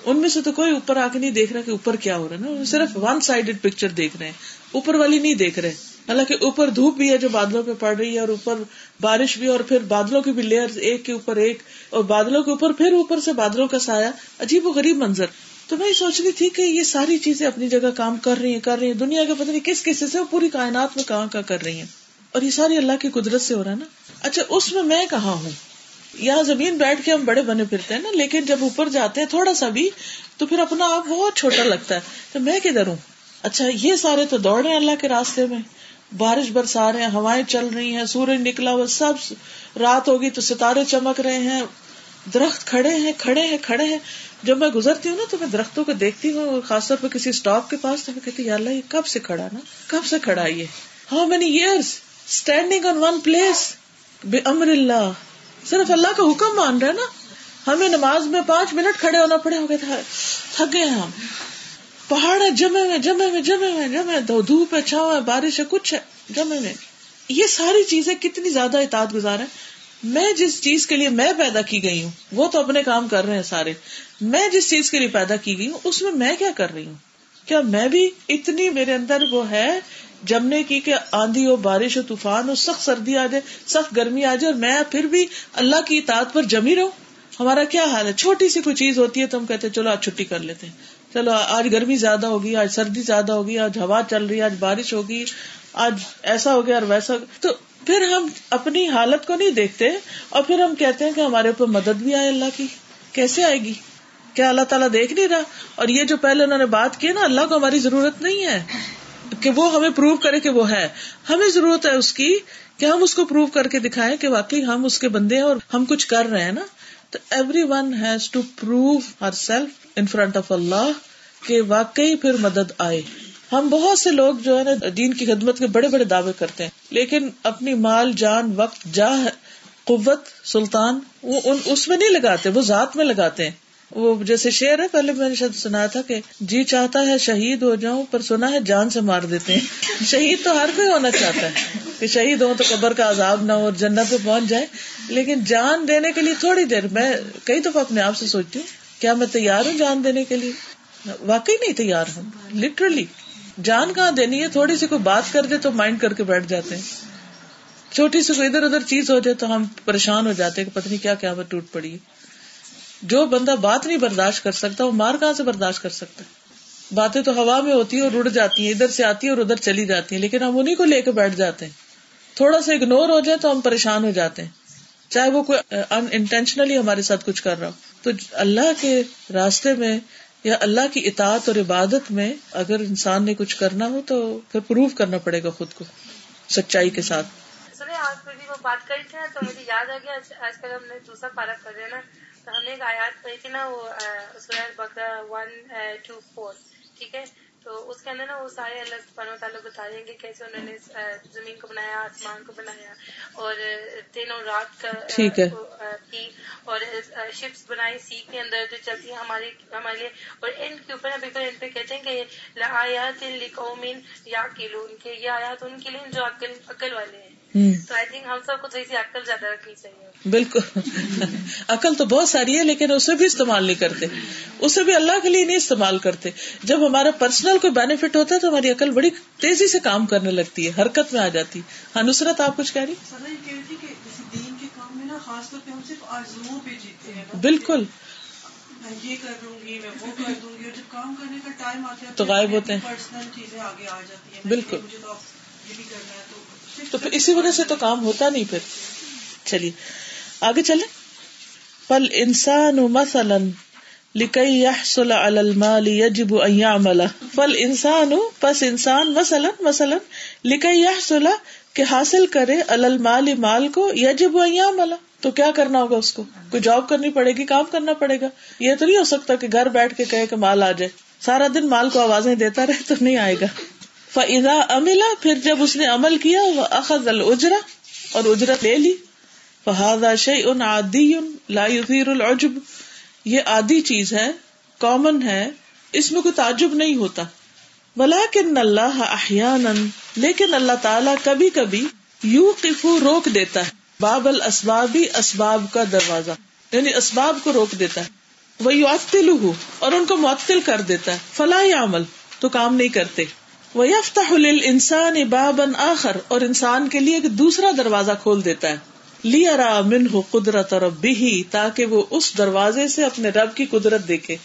ان میں سے تو کوئی اوپر آ کے نہیں دیکھ رہا کہ اوپر کیا ہو رہا ہے نا؟ صرف ون سائڈیڈ پکچر دیکھ رہے ہیں۔ اوپر والی نہیں دیکھ رہے۔ حالانکہ اوپر دھوپ بھی ہے جو بادلوں پہ پڑ رہی ہے اور اوپر بارش بھی اور پھر بادلوں کی بھی لیئر ایک کے اوپر ایک اور بادلوں کے اوپر پھر اوپر سے بادلوں کا سایہ۔ عجیب و غریب منظر۔ تو میں یہ سوچ رہی تھی کہ یہ ساری چیزیں اپنی جگہ کام کر رہی ہیں، کر رہی ہیں۔ دنیا کے پتہ نہیں کس کس سے، پوری کائنات میں کہاں کا کر رہی ہیں۔ اور یہ ساری اللہ کی قدرت سے ہو رہا ہے نا؟ اچھا اس میں میں کہاں ہوں؟ یہاں زمین بیٹھ کے ہم بڑے بنے پھرتے ہیں نا، لیکن جب اوپر جاتے ہیں تھوڑا سا بھی، تو پھر اپنا آپ بہت چھوٹا لگتا ہے۔ تو میں کدھر ہوں؟ اچھا یہ سارے تو دوڑ رہے ہیں اللہ کے راستے میں۔ بارش برسا رہے ہیں، ہوائیں چل رہی ہیں، سورج نکلا ہوا، سب رات ہوگی تو ستارے چمک رہے ہیں۔ درخت کھڑے ہیں کھڑے ہیں کھڑے ہیں۔ جب میں گزرتی ہوں نا، تو میں درختوں کو دیکھتی ہوں خاص طور پہ کسی اسٹاپ کے پاس، تو میں کہتی اللہ، یہ کب سے کھڑا نا؟ کب سے کھڑا یہ؟ How many years standing on one place بے امر اللہ۔ صرف اللہ کا حکم مان رہا نا؟ ہمیں نماز میں پانچ منٹ کھڑے ہونا پڑے ہو گئے تھک گئے ہم۔ پہاڑ ہے، جمے میں جمے میں جمے میں جمے دھوپ ہے چھاؤ ہے، بارش ہے، کچھ ہے، جمے میں یہ ساری چیزیں کتنی زیادہ اطاعت گزار ہے میں جس چیز کے لیے میں پیدا کی گئی ہوں، وہ تو اپنے کام کر رہے ہیں سارے۔ میں جس چیز کے لیے پیدا کی گئی ہوں، اس میں میں کیا کر رہی ہوں؟ کیا میں بھی اتنی میرے اندر وہ ہے جمنے کی کہ آندھی ہو، بارش ہو، طوفان ہو، سخت سردی آ جائے، سخت گرمی آ جائے، اور میں پھر بھی اللہ کی اطاعت پر جمی رہوں۔ ہمارا کیا حال ہے؟ چھوٹی سی کوئی چیز ہوتی ہے تو ہم کہتے چلو آج چھٹی کر لیتے ہیں۔ چلو، آج گرمی زیادہ ہوگی، آج سردی زیادہ ہوگی، آج ہوا چل رہی ہے، آج بارش ہوگی، آج ایسا ہو گیا اور ویسا۔ تو پھر ہم اپنی حالت کو نہیں دیکھتے اور پھر ہم کہتے ہیں کہ ہمارے اوپر مدد بھی آئے اللہ کی۔ کیسے آئے گی؟ کیا اللہ تعالیٰ دیکھ نہیں رہا؟ اور یہ جو پہلے انہوں نے بات کی نا، اللہ کو ہماری ضرورت نہیں ہے۔ کہ وہ ہمیں پروو کرے کہ وہ ہے۔ ہمیں ضرورت ہے اس کی کہ ہم اس کو پروو کر کے دکھائیں کہ واقعی ہم اس کے بندے ہیں اور ہم کچھ کر رہے ہیں نا۔ تو everyone has to prove herself in front of اللہ کہ واقعی پھر مدد آئے۔ ہم بہت سے لوگ جو ہے نا دین کی خدمت کے بڑے بڑے دعوے کرتے ہیں، لیکن اپنی مال، جان، وقت، جاہ، قوت، سلطان، وہ ان اس میں نہیں لگاتے، وہ ذات میں لگاتے ہیں۔ وہ جیسے شعر ہے پہلے میں نے شاید سنا تھا کہ جی چاہتا ہے شہید ہو جاؤں، پر سنا ہے جان سے مار دیتے ہیں۔ شہید تو ہر کوئی ہونا چاہتا ہے کہ شہید ہو تو قبر کا عذاب نہ ہو اور جنت پہ پہنچ جائے۔ لیکن جان دینے کے لیے تھوڑی دیر، میں کئی دفعہ اپنے آپ سے سوچتی ہوں، کیا میں تیار ہوں جان دینے کے لیے؟ واقعی نہیں تیار ہوں لٹرلی جان کہاں دینی ہے؟ تھوڑی سی کوئی بات کر دے تو مائنڈ کر کے بیٹھ جاتے ہیں۔ چھوٹی سی کوئی ادھر ادھر چیز ہو جائے تو ہم پریشان ہو جاتے کہ پتنی کیا کیا ٹوٹ پڑی جو بندہ بات نہیں برداشت کر سکتا، وہ مار کہاں سے برداشت کر سکتا؟ ہے باتیں تو ہوا میں ہوتی ہیں اور اڑ جاتی ہیں، ادھر سے آتی ہے اور ادھر چلی جاتی ہیں، لیکن ہم انہیں کو لے کے بیٹھ جاتے ہیں۔ تھوڑا سا اگنور ہو جائے تو ہم پریشان ہو جاتے ہیں۔ چاہے وہ کوئی ان انٹینشنلی ہمارے ساتھ کچھ کر رہا ہو۔ تو اللہ کے راستے میں یا اللہ کی اطاعت اور عبادت میں اگر انسان نے کچھ کرنا ہو تو پھر پروف کرنا پڑے گا خود کو، سچائی کے ساتھ۔
سنیں، آج بھی وہ بات کری تھی نا تو مجھے یاد آ گیا، آج کل ہم نے دوسرا پارک کر رہے نا۔ ہم نے ایک آیات پڑھی تھی نا وہ بکرا ون ٹو فور ٹھیک ہے؟ تو اس کے اندر نا وہ سارے اللہ سبحانہ تعالیٰ بتا دیں گے کیسے انہوں نے زمین کو بنایا آسمان کو بنایا اور دن اور رات کا کی اور شپس بنائی سی کے اندر جو چلتی ہیں ہماری ہمارے لیے اور ان کے اوپر بالکل ان پہ کہتے ہیں کہ آیات لقومین یا کلو ان کے یہ آیات ان کے لیے جو عقل عقل والے ہیں۔ تو آئی تھنک ہم سب کو تھوڑی سی عقل زیادہ رکھنی چاہیے۔
بالکل۔ عقل تو بہت ساری ہے لیکن اسے بھی استعمال نہیں کرتے۔ اسے بھی اللہ کے لیے نہیں استعمال کرتے۔ جب ہمارا پرسنل کوئی بینیفٹ ہوتا ہے تو ہماری عقل بڑی تیزی سے کام کرنے لگتی ہے حرکت میں آ جاتی ہاں نصرت آپ کچھ کہہ رہی بالکل۔
یہ کر دوں گی میں وہ کر دوں گی اور جب کام کرنے کا ٹائم آتا ہے
تو غائب ہوتے ہیں۔
پرسنل چیزیں آگے آ جاتی ہیں۔
بالکل۔
تو
پھر اسی وجہ سے تو کام ہوتا نہیں پھر۔ چلیے آگے چلے پل انسان مثلاً لکئی يحصل على المال يجب ان يعمل فل انسان پس انسان مثلا مثلا لکئی يحصل کہ حاصل کرے المال مال کو یجب ان يعمل تو کیا کرنا ہوگا اس کو؟ کوئی جاب کرنی پڑے گی، کام کرنا پڑے گا. یہ تو نہیں ہو سکتا کہ گھر بیٹھ کے کہے کہ مال آ جائے. سارا دن مال کو آوازیں دیتا رہے تو نہیں آئے گا. فضا املا پھر جب اس نے عمل کیا وہ اخذ الجرا اور اجرت لے لی فہذا شیء عادی لا یثیر العجب. یہ عادی چیز ہے کامن ہے، اس میں کوئی تعجب نہیں ہوتا۔ ولیکن اللہ احیانا، لیکن اللہ تعالیٰ کبھی کبھی یو قفو روک دیتا ہے۔ باب الاسبابی، اسباب کا دروازہ۔ یعنی اسباب کو روک دیتا ہے۔ وہ یعطل اور ان کو معطل کر دیتا ہے۔ فلاح عمل تو کام نہیں کرتے۔ وہ یفتح انسان بابن آخر، اور انسان کے لیے ایک دوسرا دروازہ کھول دیتا ہے۔ لیا را من ہو قدرت اور بھی تاکہ وہ اس دروازے سے اپنے رب کی قدرت دیکھے۔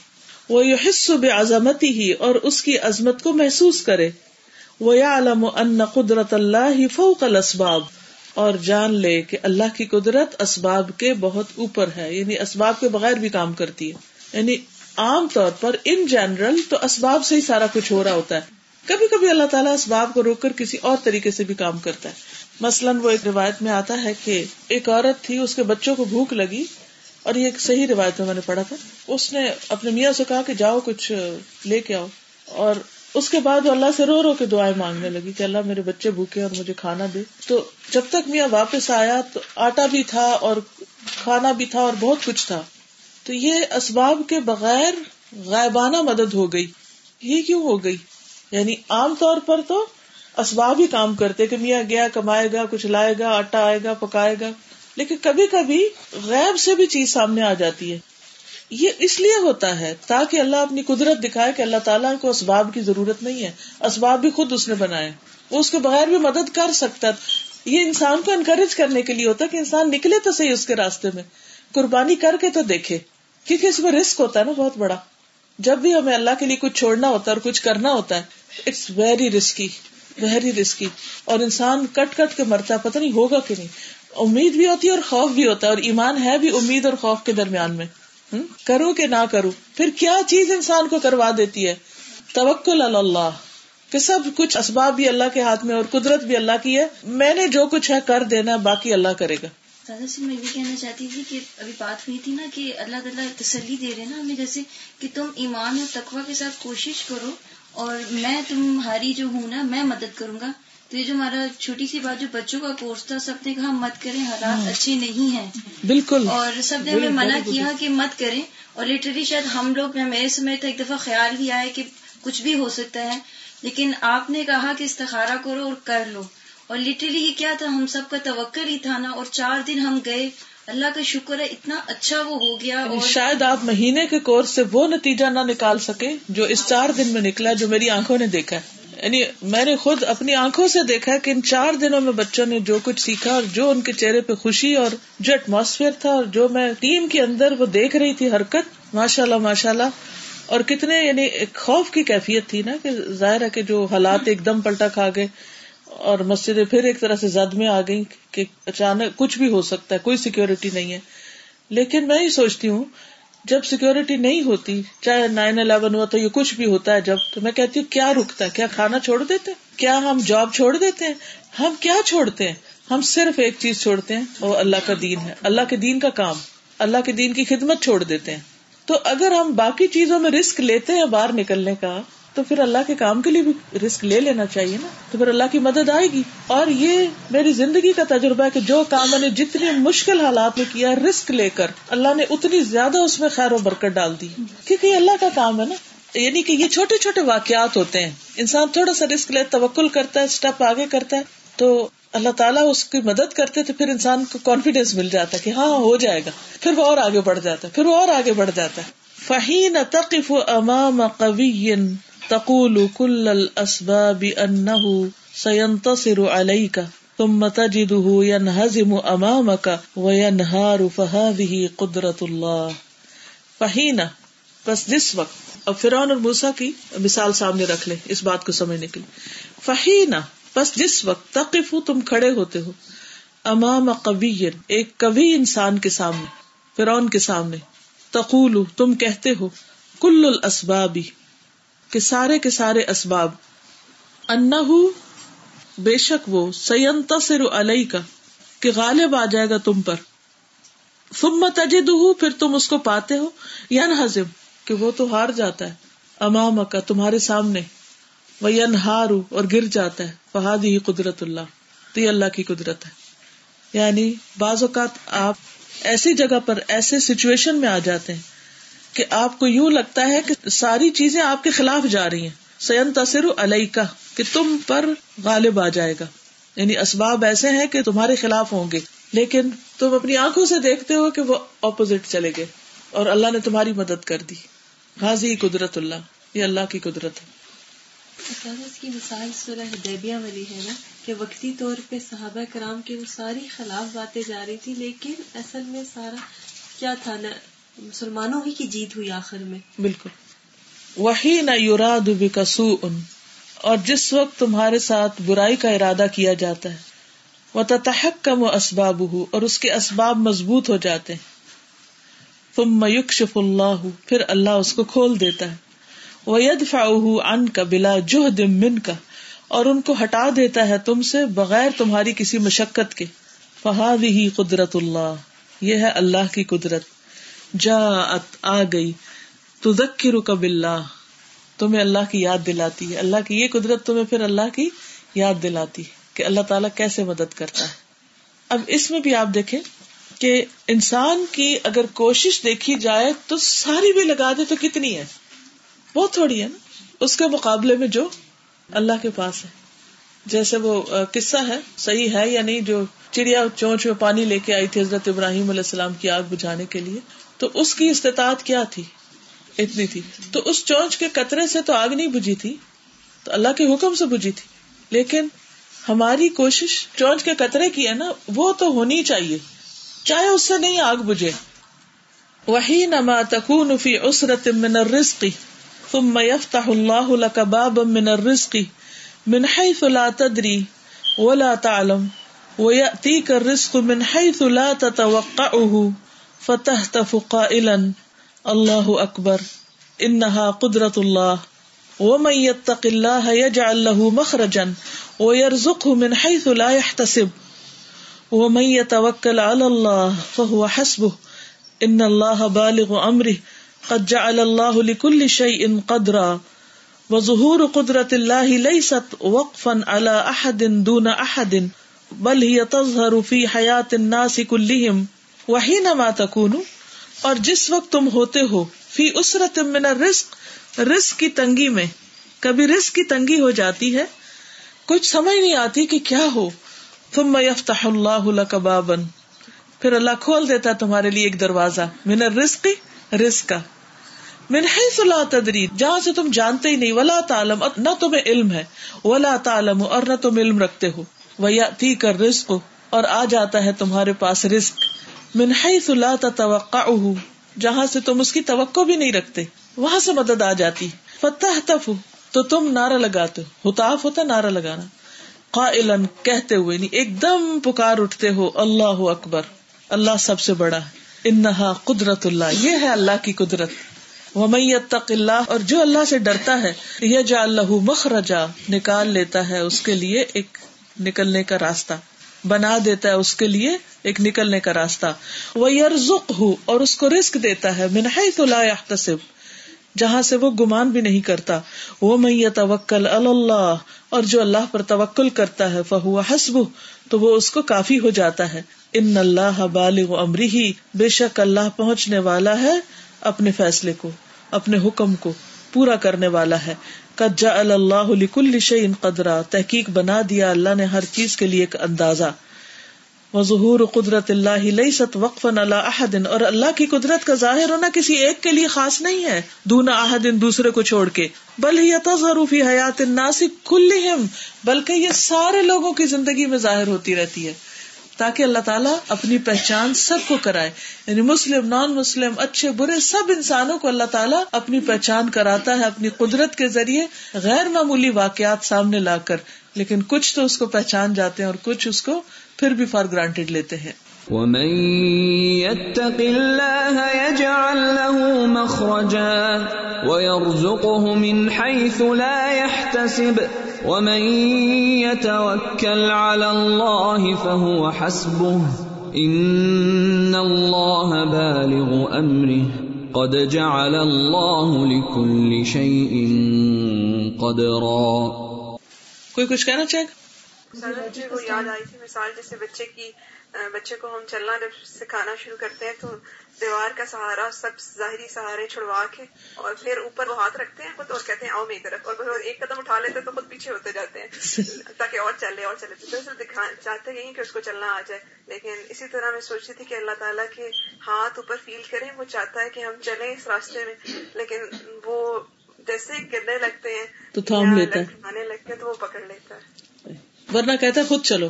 وہ یہ حص بے عظمتی ہی اور اس کی عظمت کو محسوس کرے۔ وہ یا علم ان قدرت اللہ ہی فوق الاسباب، اور جان لے کہ اللہ کی قدرت اسباب کے بہت اوپر ہے یعنی اسباب کے بغیر بھی کام کرتی ہے۔ یعنی عام طور پر ان جنرل تو اسباب سے ہی سارا کچھ ہو رہا ہوتا ہے۔ کبھی کبھی اللہ تعالیٰ اسباب کو روک کر کسی اور طریقے سے بھی کام کرتا ہے۔ مثلاً وہ ایک روایت میں آتا ہے کہ ایک عورت تھی، اس کے بچوں کو بھوک لگی، اور یہ ایک صحیح روایت میں میں نے پڑھا تھا۔ اس نے اپنے میاں سے کہا کہ جاؤ کچھ لے کے آؤ۔ اور اس کے بعد وہ اللہ سے رو رو کے دعائیں مانگنے لگی کہ اللہ میرے بچے بھوکے اور مجھے کھانا دے۔ تو جب تک میاں واپس آیا تو آٹا بھی تھا اور کھانا بھی تھا اور بہت کچھ تھا۔ تو یہ اسباب کے بغیر غائبانہ مدد ہو گئی۔ یہ کیوں ہو گئی؟ یعنی عام طور پر تو اسباب ہی کام کرتے کہ میاں گیا، کمائے گا، کچھ لائے گا، آٹا آئے گا، پکائے گا۔ لیکن کبھی کبھی غیب سے بھی چیز سامنے آ جاتی ہے۔ یہ اس لیے ہوتا ہے تاکہ اللہ اپنی قدرت دکھائے کہ اللہ تعالیٰ کو اسباب کی ضرورت نہیں ہے۔ اسباب بھی خود اس نے بنائے۔ وہ اس کے بغیر بھی مدد کر سکتا یہ انسان کو انکریج کرنے کے لیے ہوتا ہے کہ انسان نکلے تو صحیح اس کے راستے میں۔ قربانی کر کے تو دیکھے۔ کیونکہ اس میں رسک ہوتا ہے نا بہت بڑا۔ جب بھی ہمیں اللہ کے لیے کچھ چھوڑنا ہوتا ہے اور کچھ کرنا ہوتا ہے it's very risky very risky اور انسان کٹ کٹ کے مرتا ہے، پتہ نہیں ہوگا کہ نہیں۔ امید بھی ہوتی ہے اور خوف بھی ہوتا ہے، اور ایمان ہے بھی امید اور خوف کے درمیان میں۔ کروں کہ نہ کروں پھر کیا چیز انسان کو کروا دیتی ہے؟ توکل اللہ۔ کہ سب کچھ اسباب بھی اللہ کے ہاتھ میں اور قدرت بھی اللہ کی ہے۔ میں نے جو کچھ ہے کر دینا، باقی اللہ کرے گا۔
دادا سی میں یہ کہنا چاہتی تھی کہ ابھی بات ہوئی تھی نا کہ اللہ تعالیٰ تسلی دے رہے نا ہمیں، جیسے کہ تم ایمان اور تقوی کے ساتھ کوشش کرو اور میں تمہاری جو ہوں نا میں مدد کروں گا۔ تو یہ جو ہمارا چھوٹی سی بات جو بچوں کا کورس تھا سب نے کہا مت کریں حالات اچھے نہیں ہیں۔
بالکل۔
اور سب نے ہمیں منع کیا کہ مت کریں۔ اور لٹرلی شاید ہم لوگ میرے سمے تھا ایک دفعہ خیال بھی آیا کہ کچھ بھی ہو سکتا ہے۔ لیکن آپ نے کہا کہ استخارہ کرو اور کر لو۔ اور لٹرلی یہ کیا تھا؟ ہم سب کا توکل ہی تھا نا۔ اور چار دن ہم گئے۔ اللہ کا شکر ہے، اتنا اچھا وہ ہو گیا اور یعنی
شاید آپ مہینے کے کورس سے وہ نتیجہ نہ نکال سکے جو اس چار دن میں نکلا جو میری آنکھوں نے دیکھا ہے۔ یعنی میں نے خود اپنی آنکھوں سے دیکھا کہ ان چار دنوں میں بچوں نے جو کچھ سیکھا اور جو ان کے چہرے پہ خوشی اور جو ایٹماسفیئر تھا اور جو میں ٹیم کے اندر وہ دیکھ رہی تھی حرکت ماشاء اللہ ماشاء اللہ اور کتنے یعنی ایک خوف کی کیفیت تھی نا کہ ظاہر ہے کہ جو حالات ایک دم پلٹا کھا گئے۔ اور مسجدیں پھر ایک طرح سے زد میں آ گئی کہ اچانک کچھ بھی ہو سکتا ہے، کوئی سیکورٹی نہیں ہے۔ لیکن میں یہ سوچتی ہوں، جب سیکورٹی نہیں ہوتی، چاہے نائن الیون ہوا تو یہ کچھ بھی ہوتا ہے جب، تو میں کہتی ہوں، کیا رکتا ہے؟ کیا کھانا چھوڑ دیتے کیا ہم جاب چھوڑ دیتے ہیں؟ ہم کیا چھوڑتے ہیں؟ ہم صرف ایک چیز چھوڑتے ہیں، وہ اللہ کا دین ہے۔ اللہ کے دین کا کام، اللہ کے دین کی خدمت چھوڑ دیتے ہیں۔ تو اگر ہم باقی چیزوں میں رسک لیتے ہیں باہر نکلنے کا تو پھر اللہ کے کام کے لیے بھی رسک لے لینا چاہیے نا۔ تو پھر اللہ کی مدد آئے گی۔ اور یہ میری زندگی کا تجربہ ہے کہ جو کام میں نے جتنی مشکل حالات میں کیا رسک لے کر اللہ نے اتنی زیادہ اس میں خیر و برکت ڈال دی۔ کیونکہ یہ اللہ کا کام ہے نا۔ یعنی کہ یہ چھوٹے چھوٹے واقعات ہوتے ہیں۔ انسان تھوڑا سا رسک لے، توکل کرتا ہے، اسٹیپ آگے کرتا ہے۔ تو اللہ تعالیٰ اس کی مدد کرتے تو پھر انسان کو کانفیڈینس مل جاتا ہے کہ ہاں ہو جائے گا۔ پھر وہ اور آگے بڑھ جاتا ہے، پھر وہ اور آگے بڑھ جاتا ہے۔ فہین تقف امام قوی تقول كل الاسباب انه سينتصر عليك، ثم تجده ينهزم امامك وينهار، فهذه قدرة الله. فحين؟ بس جس وقت. اب فرعون اور موسا کی مثال سامنے رکھ لیں اس بات کو سمجھنے کے لیے. فحین؟ بس جس وقت. تقف تم کھڑے ہوتے ہو. امام قوی، ایک کبھی انسان کے سامنے، فرعون کے سامنے. تقول، تم کہتے ہو، کل الاسبابی کہ سارے کے سارے اسباب انا بے شک وہ، سینتصر علیہ کا کہ غالب آ جائے گا تم پر۔ ثم تجد پھر تم اس کو پاتے ہو۔ ین ہزم کہ وہ تو ہار جاتا ہے۔ امام کا تمہارے سامنے۔ وہ ین ہارو اور گر جاتا ہے۔ فہاد ہی قدرت اللہ۔ تو یہ اللہ کی قدرت ہے۔ یعنی بعض اوقات آپ ایسی جگہ پر ایسے سچویشن میں آ جاتے ہیں۔ کہ آپ کو یوں لگتا ہے کہ ساری چیزیں آپ کے خلاف جا رہی ہیں۔ سین تصر علیہ کا کہ تم پر غالب آ جائے گا۔ یعنی اسباب ایسے ہیں کہ تمہارے خلاف ہوں گے، لیکن تم اپنی آنکھوں سے دیکھتے ہو کہ وہ اپوزٹ چلے گئے اور اللہ نے تمہاری مدد کر دی۔ حاضی قدرت اللہ، یہ اللہ کی قدرت ہے۔
اس کی مثال سورہ حدیبیہ والی ہے نا، کہ وقتی طور پہ صحابہ کرام کی وہ ساری خلاف باتیں جا رہی تھی، لیکن اصل میں سارا کیا تھا نا؟ مسلمانوں ہی کی جیت ہوئی آخر میں۔
بالکل۔ وہی نہ یوراد بکسو ان اور جس وقت تمہارے ساتھ برائی کا ارادہ کیا جاتا ہے۔ وہ تحق کم و اسباب ہو اور اس کے اسباب مضبوط ہو جاتے ہیں۔ تم میوکشف اللہ پھر اللہ اس کو کھول دیتا ہے۔ وید فاؤ ان کا بلا جوہ دم من کا اور ان کو ہٹا دیتا ہے تم سے بغیر تمہاری کسی مشقت کے۔ فہاد ہی قدرت اللہ یہ ہے اللہ کی قدرت۔ جا آ گئی۔ تو ذکر بلّہ تمہیں اللہ کی یاد دلاتی ہے۔ اللہ کی یہ قدرت تمہیں پھر اللہ کی یاد دلاتی ہے کہ اللہ تعالیٰ کیسے مدد کرتا ہے۔ اب اس میں بھی آپ دیکھیں کہ انسان کی اگر کوشش دیکھی جائے تو ساری بھی لگا دے تو کتنی ہے؟ بہت تھوڑی ہے نا۔ اس کے مقابلے میں جو اللہ کے پاس ہے۔ جیسے وہ قصہ ہے، صحیح ہے یا نہیں، جو چڑیا چونچ میں پانی لے کے آئی تھی حضرت ابراہیم علیہ السلام کی آگ بجھانے کے لیے۔ تو اس کی استطاعت کیا تھی؟ اتنی تھی۔ تو اس چونچ کے قطرے سے تو آگ نہیں بجھی تھی، تو اللہ کے حکم سے بجھی تھی۔ لیکن ہماری کوشش چونچ کے قطرے کی ہے نا، وہ تو ہونی چاہیے۔ چاہے اس سے نہیں آگ بجھے۔ وہی نما تکون فی عسرت من الرزق ثم يفتح الله لك بابا من الرزق من حيث لا تدري ولا تعلم ويأتيك الرزق من حيث لا تتوقعه فتحتف قائلا اللہ اکبر، انہا قدرت اللہ، ومن يتق الله يجعل له مخرجا ويرزقه من حيث لا يحتسب ومن يتوكل على الله فهو حسبه ان الله بالغ امره قد جعل الله لكل شيء قدرا وظهور قدرة الله ليست وقفا على احد دون احد، بل هي تظهر في حياة الناس كلهم وہی وحينما تكون اور جس وقت تم ہوتے ہو، فی اسرت من الرزق، رزق کی تنگی میں۔ کبھی رزق کی تنگی ہو جاتی ہے، کچھ سمجھ نہیں آتی کہ کیا ہو۔ ثم یفتح اللہ لک پھر اللہ کھول دیتا تمہارے لیے ایک دروازہ۔ من الرزق رزق کا من حیث لا تدری، جہاں سے تم جانتے ہی نہیں۔ ولا تعلم، نہ تمہیں علم ہے۔ ولا تعلم، اور نہ تم علم رکھتے ہو۔ ویاتی کر رزق اور آ جاتا ہے تمہارے پاس رزق۔ من حیث لا تتوقعه، جہاں سے تم اس کی توقع بھی نہیں رکھتے، وہاں سے مدد آ جاتی۔ فتح تف تو تم نعرہ لگاتے ہو۔ ہوتا نعرہ لگانا۔ قائلا کہتے ہوئے نہیں ایک دم پکار اٹھتے ہو، اللہ اکبر، اللہ سب سے بڑا انہا قدرت اللہ، یہ ہے اللہ کی قدرت۔ ومن يتق اللہ، اور جو اللہ سے ڈرتا ہے یہ جا اللہ مخرجا، نکال لیتا ہے اس کے لیے ایک نکلنے کا راستہ۔ بنا دیتا ہے اس کے لیے ایک نکلنے کا راستہ۔ وہ یرزق ہو اور اس کو رسک دیتا ہے منہائی تو لا يحتسب۔ جہاں سے وہ گمان بھی نہیں کرتا۔ وہ میں توکل اللہ اور جو اللہ پر توکل کرتا ہے فہو حسب تو وہ اس کو کافی ہو جاتا ہے۔ ان اللہ بالغ امری ہی بے شک اللہ پہنچنے والا ہے اپنے فیصلے کو، اپنے حکم کو پورا کرنے والا ہے۔ کجا اللہ لکل شعین قدرا، تحقیق بنا دیا اللہ نے ہر چیز کے لیے ایک اندازہ۔ وہ ظہور قدرت اللہ لئی ست وقف اللہ احدن اور اللہ کی قدرت کا ظاہر ہونا کسی ایک کے لیے خاص نہیں ہے۔ دونا احدن دوسرے کو چھوڑ کے۔ بل ہی تصوفی حیات ناسک کل بلکہ یہ سارے لوگوں کی زندگی میں ظاہر ہوتی رہتی ہے۔ تاکہ اللہ تعالیٰ اپنی پہچان سب کو کرائے۔ یعنی مسلم نان مسلم اچھے، برے، سب انسانوں کو اللہ تعالیٰ اپنی پہچان کراتا ہے، اپنی قدرت کے ذریعے غیر معمولی واقعات سامنے لا کر۔ لیکن کچھ تو اس کو پہچان جاتے ہیں اور کچھ اس کو پھر بھی فار گرانٹیڈ لیتے ہیں۔
ومن يتق الله يجعل له مخرجا ويرزقه من حيث لا يحتسب۔ ومن يتوكل على الله فهو حسبه ان الله بالغ امره قد جعل الله لكل شيء قدرا
کوئی کچھ کہنا چاہے گا؟
سر مجھے وہ یاد آئی تھی مثال جیسے بچے کی بچے کو ہم چلنا جب سکھانا شروع کرتے ہیں تو دیوار کا سہارا سب ظاہری سہارے چھڑوا کے اور پھر اوپر وہ ہاتھ رکھتے ہیں خود اور کہتے ہیں آؤ میری طرف۔ اور ایک قدم اٹھا لیتے تو خود پیچھے ہوتے جاتے ہیں تاکہ اور چلے اور چلے۔ دراصل دکھا چاہتے ہیں کہ اس کو چلنا آ جائے۔ لیکن اسی طرح میں سوچتی تھی کہ اللہ تعالیٰ کے ہاتھ اوپر فیل کریں وہ چاہتا ہے کہ ہم چلیں اس راستے میں۔ لیکن وہ جیسے گرنے لگتے ہیں
تو تھام لیتا
ہے۔ لگتے ہیں تو وہ پکڑ لیتا ہے۔
ورنہ کہتا ہے خود چلو۔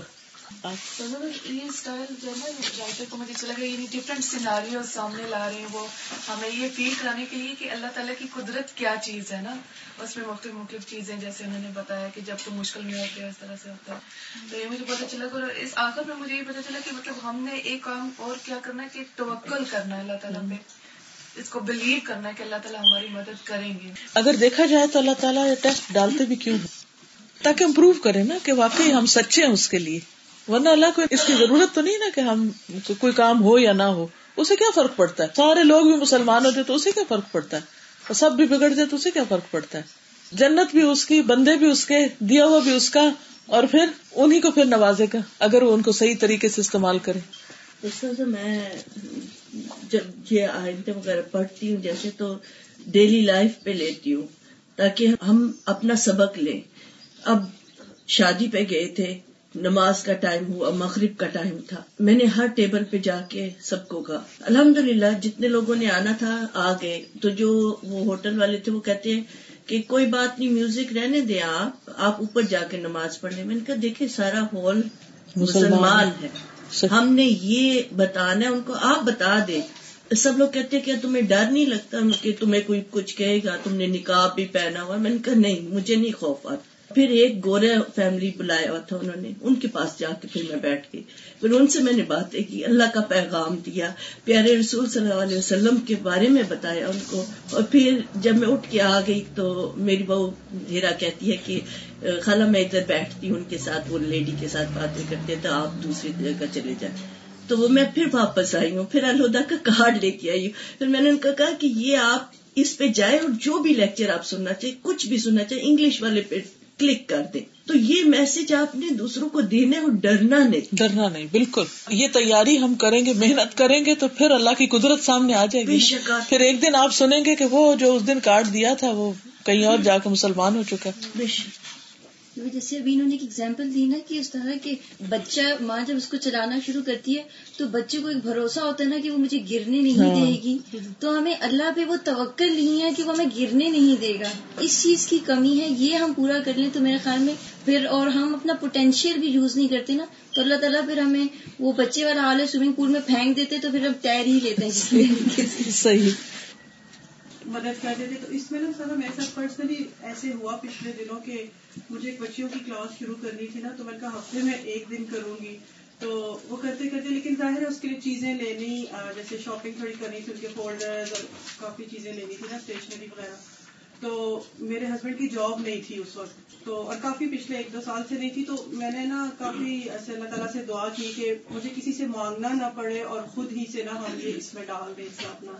یہ اسٹائل جو ہے رائٹر کو مجھے چلا گیا ڈفرینٹ سیناریو سامنے لا رہے ہیں وہ ہمیں یہ فیل کرانے کے لیے کہ اللہ تعالیٰ کی قدرت کیا چیز ہے نا اس میں مختلف مختلف چیزیں جیسے انہوں نے بتایا کہ جب تم مشکل میں ہوتے ہیں اس طرح سے ہوتا ہے تو یہ مجھے پتا چلا اور اس آخر میں مجھے یہ پتا چلا کہ مطلب ہم نے ایک کام اور کیا کرنا ہے کہ توکل کرنا ہے اللہ تعالیٰ پہ اس کو بلیو کرنا ہے کہ اللہ تعالیٰ ہماری مدد کریں گے
اگر دیکھا جائے تو اللہ تعالیٰ یہ ٹیسٹ ڈالتے بھی کیوں تاکہ ہم پروو کریں نا کہ واقعی ہم سچے ہیں اس کے لیے ورنہ اللہ کو اس کی ضرورت تو نہیں نا کہ ہم کوئی کام ہو یا نہ ہو۔ اسے کیا فرق پڑتا ہے؟ سارے لوگ بھی مسلمان ہوتے تو اسے کیا فرق پڑتا ہے؟ اور سب بھی بگڑ جائے تو اسے کیا فرق پڑتا ہے؟ جنت بھی اس کی، بندے بھی اس کے، دیا ہوا بھی اس کا، اور پھر انہیں کو پھر نوازے گا، اگر وہ ان کو صحیح طریقے سے استعمال کرے۔
سے میں جب یہ آئندہ وغیرہ پڑھتی ہوں، جیسے تو ڈیلی لائف پہ لیتی ہوں، تاکہ ہم اپنا سبق لیں۔ اب شادی پہ گئے تھے نماز کا ٹائم ہوا مغرب کا ٹائم تھا۔ میں نے ہر ٹیبل پہ جا کے سب کو کہا الحمد للہ جتنے لوگوں نے آنا تھا آ گئے۔ تو جو وہ ہوٹل والے تھے وہ کہتے ہیں کہ کوئی بات نہیں میوزک رہنے دیں آپ آپ اوپر جا کے نماز پڑھنے۔ میں نے کہا دیکھیں سارا ہال مسلمان ہے۔ ہم نے یہ بتانا ہے ان کو آپ بتا دیں۔ سب لوگ کہتے ہیں کہ تمہیں ڈر نہیں لگتا کہ تمہیں کوئی کچھ کہے گا تم نے نکاب بھی پہنا ہوا میں نے کہا نہیں مجھے نہیں خوف آتا۔ پھر ایک گورے فیملی بلایا ہوا تھا انہوں نے، ان کے پاس جا کے پھر میں بیٹھ گئی۔ پھر ان سے میں نے باتیں کی، اللہ کا پیغام دیا، پیارے رسول صلی اللہ علیہ وسلم کے بارے میں بتایا ان کو۔ اور پھر جب میں اٹھ کے آ گئی تو میری بہو ہیرا کہتی ہے کہ، خالہ میں ادھر بیٹھتی ہوں، ان کے ساتھ، وہ لیڈی کے ساتھ باتیں کرتے تو آپ دوسری جگہ چلے جائیں۔ تو وہ میں پھر واپس آئی ہوں، پھر الہدا کا کارڈ لے کے آئی ہوں۔ پھر میں نے ان کو کہا کہ یہ آپ اس پہ جائے اور جو بھی لیکچر آپ سننا چاہیے کچھ بھی سننا چاہیے انگلش والے پہ کلک کر دیں۔ تو یہ میسج آپ نے دوسروں کو دینے اور ڈرنا نہیں۔
ڈرنا نہیں بالکل۔ یہ تیاری ہم کریں گے محنت کریں گے تو پھر اللہ کی قدرت سامنے آ جائے گی پھر ایک دن آپ سنیں گے کہ وہ جو اس دن کارڈ دیا تھا وہ کہیں اور جا کے مسلمان ہو چکا۔
جیسے ابھی انہوں نے ایک ایگزامپل دی نا کہ اس طرح کہ بچہ ماں جب اس کو چلانا شروع کرتی ہے تو بچے کو ایک بھروسہ ہوتا ہے نا کہ وہ مجھے گرنے نہیں ہاں۔ دے گی۔ تو ہمیں اللہ پہ وہ توکل نہیں ہے کہ وہ ہمیں گرنے نہیں دے گا۔ اس چیز کی کمی ہے یہ ہم پورا کر لیں تو میرے خیال میں پھر اور ہم اپنا پوٹینشیل بھی یوز نہیں کرتے نا۔ تو اللہ تعالیٰ پھر ہمیں وہ بچے والا حال ہے سوئمنگ پول میں پھینک دیتے تو پھر ہم تیر ہی لیتے ہیں۔
صحیح۔
مدد کر دیتے تو اس میں نا سر میرے ساتھ پرسنلی ایسے ہوا پچھلے دنوں کہ مجھے ایک بچیوں کی کلاس شروع کرنی تھی نا تو میں کہا ہفتے میں ایک دن کروں گی تو وہ کرتے کرتے لیکن ظاہر ہے اس کے لیے چیزیں لینی جیسے شاپنگ تھوڑی کرنی تھی ان کے فولڈر اور کافی چیزیں لینی تھی نا اسٹیشنری وغیرہ۔ تو میرے ہسبینڈ کی جاب نہیں تھی اس وقت۔ تو اور کافی پچھلے ایک دو سال سے نہیں تھی تو میں نے نا کافی ایسے اللہ تعالیٰ سے دعا کی کہ مجھے کسی سے مانگنا نہ پڑے اور خود ہی سے نا ہم یہ اس میں ڈال دیں اس اپنا۔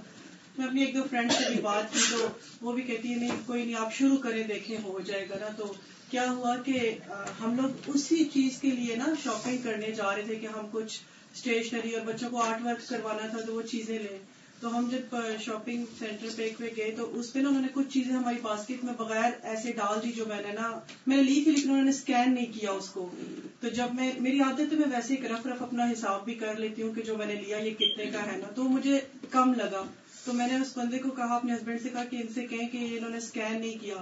میں اپنی ایک دو فرینڈ سے بھی بات کی تو وہ بھی کہتی ہے نہیں، کوئی نہیں، آپ شروع کریں، دیکھیں، ہو جائے گا نا۔ تو کیا ہوا کہ ہم لوگ اسی چیز کے لیے نا شاپنگ کرنے جا رہے تھے کہ ہم کچھ اسٹیشنری اور بچوں کو آرٹ ورک کروانا تھا تو وہ چیزیں لیں۔ تو ہم جب شاپنگ سینٹر پہ ایک گئے تو اس پہ نا انہوں نے کچھ چیزیں ہماری باسکٹ میں بغیر ایسے ڈال دی جو میں نے نا، میں نے لی تھی لیکن انہوں نے اسکین نہیں کیا اس کو۔ تو جب میں، میری عادت ہے میں ویسے ایک رف رف اپنا حساب بھی کر لیتی ہوں کہ جو میں نے لیا یہ کتنے کا ہے نا۔ تو مجھے کم لگا۔ تو میں نے اس بندے کو کہا، اپنے ہسبینڈ سے کہا کہ ان سے کہیں کہ انہوں نے اسکین نہیں کیا۔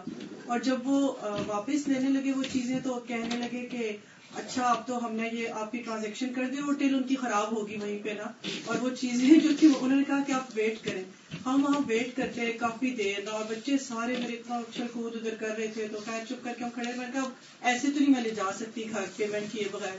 اور جب وہ واپس لینے لگے وہ چیزیں تو کہنے لگے کہ اچھا اب تو ہم نے یہ آپ کی ٹرانزیکشن کر دی اور ٹل ان کی خراب ہوگی وہیں پہ نا۔ اور وہ چیزیں جو تھی انہوں نے کہا کہ آپ ویٹ کریں۔ ہم وہاں ویٹ کرتے رہے کافی دیر اور بچے سارے میرے اتنا اچھل کود ادھر کر رہے تھے تو خیر چپ کر کے ہم کھڑے میں کہا ایسے تو نہیں میں لے جا سکتی گھر پیمنٹ کیے بغیر۔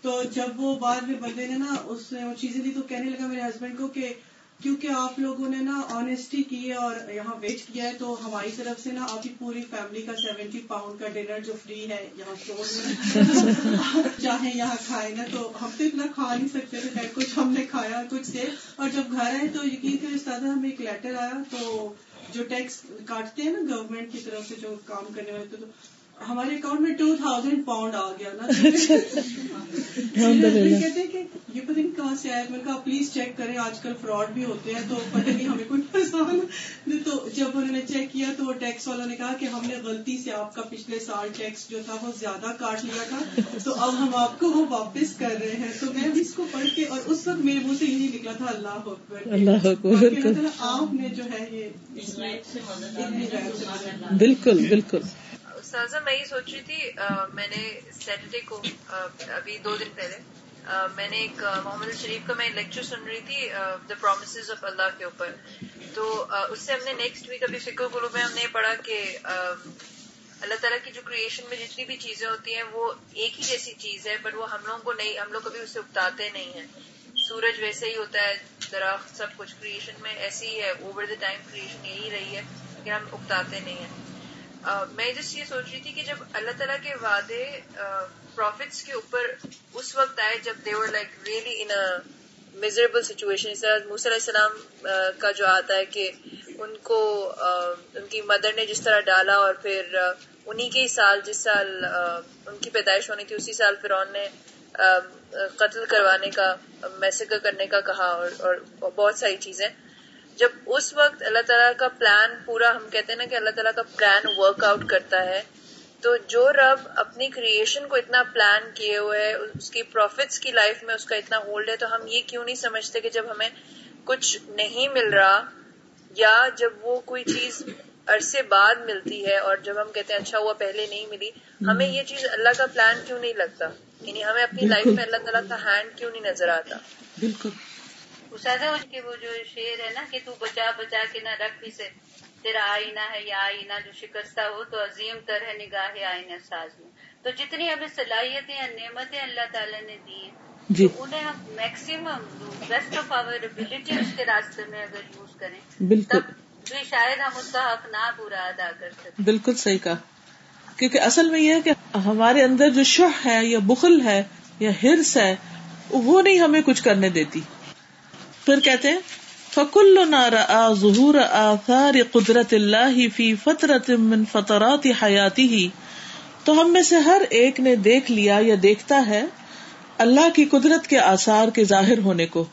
تو جب وہ بعد میں بندے نے نا، اس نے وہ چیزیں دی تو کہنے لگا میرے ہسبینڈ کو کہ کیونکہ آپ لوگوں نے نا آنےسٹی کی ہے اور یہاں ویٹ کیا ہے، تو ہماری طرف سے نا آپ کی پوری فیملی کا سیونٹی پاؤنڈ کا ڈنر جو فری ہے یہاں میں چاہے یہاں کھائے نا، تو ہم تو اتنا کھا نہیں سکتے تھے کچھ ہم نے کھایا کچھ سے اور جب گھر آئے تو یقین کے استاد ہمیں ایک لیٹر آیا، تو جو ٹیکس کاٹتے ہیں نا گورنمنٹ کی طرف سے جو کام کرنے والے تو ہمارے اکاؤنٹ میں ٹو تھاؤزینڈ پاؤنڈ آ گیا نا۔
للہ
کہتے ہیں کہ یہ پتہ نہیں کہاں سے آیا میں نے کہا پلیز چیک کریں۔ آج کل فراڈ بھی ہوتے ہیں تو پتہ نہیں ہمیں کوئی پریشان تو جب انہوں نے چیک کیا تو وہ ٹیکس والوں نے کہا کہ ہم نے غلطی سے آپ کا پچھلے سال ٹیکس جو تھا وہ زیادہ کاٹ لیا تھا۔ تو اب ہم آپ کو وہ واپس کر رہے ہیں۔ تو میں بھی اس کو پڑھ کے اور اس وقت میرے منہ سے یہی نکلا تھا اللہ اکبر
اللہ اکبر
آپ نے جو ہے یہ
بالکل بالکل۔
استاذہ میں یہ سوچ رہی تھی میں نے سیٹرڈے کو ابھی دو دن پہلے میں نے ایک محمد شریف کا میں لیکچر سن رہی تھی دا پرومسز آف اللہ کے اوپر۔ تو اس سے ہم نے نیکسٹ ویک ابھی فکر گلو میں ہم نے پڑھا کہ اللہ تعالیٰ کی جو کریشن میں جتنی بھی چیزیں ہوتی ہیں، وہ ایک ہی جیسی چیز ہے بٹ وہ ہم لوگوں کو نہیں، ہم لوگ کبھی اس سے اگتاتے نہیں ہیں۔ سورج ویسے ہی ہوتا ہے، درخت، سب کچھ کریشن میں ایسے ہی ہے اوور دا ٹائم کریشن یہی رہی ہے لیکن ہم اگتاتے نہیں ہیں۔ میں جس یہ سوچ رہی تھی کہ جب اللہ تعالیٰ کے وعدے پروفٹس کے اوپر اس وقت آئے جب they were like really in miserable situation اس طرح موسی علیہ السلام کا جو آتا ہے کہ ان کو ان کی مدر نے جس طرح ڈالا اور پھر انہی کے سال، جس سال ان کی پیدائش ہونی تھی، اسی سال فرعون نے قتل کروانے کا، میسیکر کرنے کا کہا اور بہت ساری چیزیں۔ جب اس وقت اللہ تعالیٰ کا پلان پورا ہم کہتے ہیں نا کہ اللہ تعالیٰ کا پلان ورک آؤٹ کرتا ہے تو جو رب اپنی کریشن کو اتنا پلان کیے ہوئے ہے اس کی پروفٹس کی لائف میں اس کا اتنا ہولڈ ہے تو ہم یہ کیوں نہیں سمجھتے کہ جب ہمیں کچھ نہیں مل رہا یا جب وہ کوئی چیز عرصے بعد ملتی ہے اور جب ہم کہتے ہیں اچھا ہوا پہلے نہیں ملی ہمیں یہ چیز اللہ کا پلان کیوں نہیں لگتا؟ یعنی ہمیں اپنی لائف میں اللہ تعالیٰ کا ہینڈ کیوں نہیں نظر آتا؟
بالکل۔
اساتذہ ان کے وہ جو شعر ہے نا کہ تو بچا بچا کے نہ رکھ اسے تیرا آئینہ ہے یا آئینہ جو شکستہ ہو تو عظیم تر ہے نگاہ آئینہ ساز میں۔ تو جتنی ہمیں صلاحیتیں یا نعمتیں اللہ تعالیٰ نے دی ہیں
جی۔
انہیں ہم maximum best of our ability اس کے راستے میں اگر یوز کریں
بالکل۔
تب بھی شاید ہم اس کا حق نہ پورا ادا کر سکیں۔
بالکل صحیح کہا۔ کیونکہ اصل میں یہ ہے کہ ہمارے اندر جو شہ ہے یا بخل ہے یا ہرس ہے وہ نہیں ہمیں کچھ کرنے دیتی۔ پھر کہتے ہیں فکل ظہور آثار قدرت اللہ فی فطرت من فطرات حیاتی ہی تو ہم میں سے ہر ایک نے دیکھ لیا یا دیکھتا ہے اللہ کی قدرت کے آثار کے ظاہر ہونے کو۔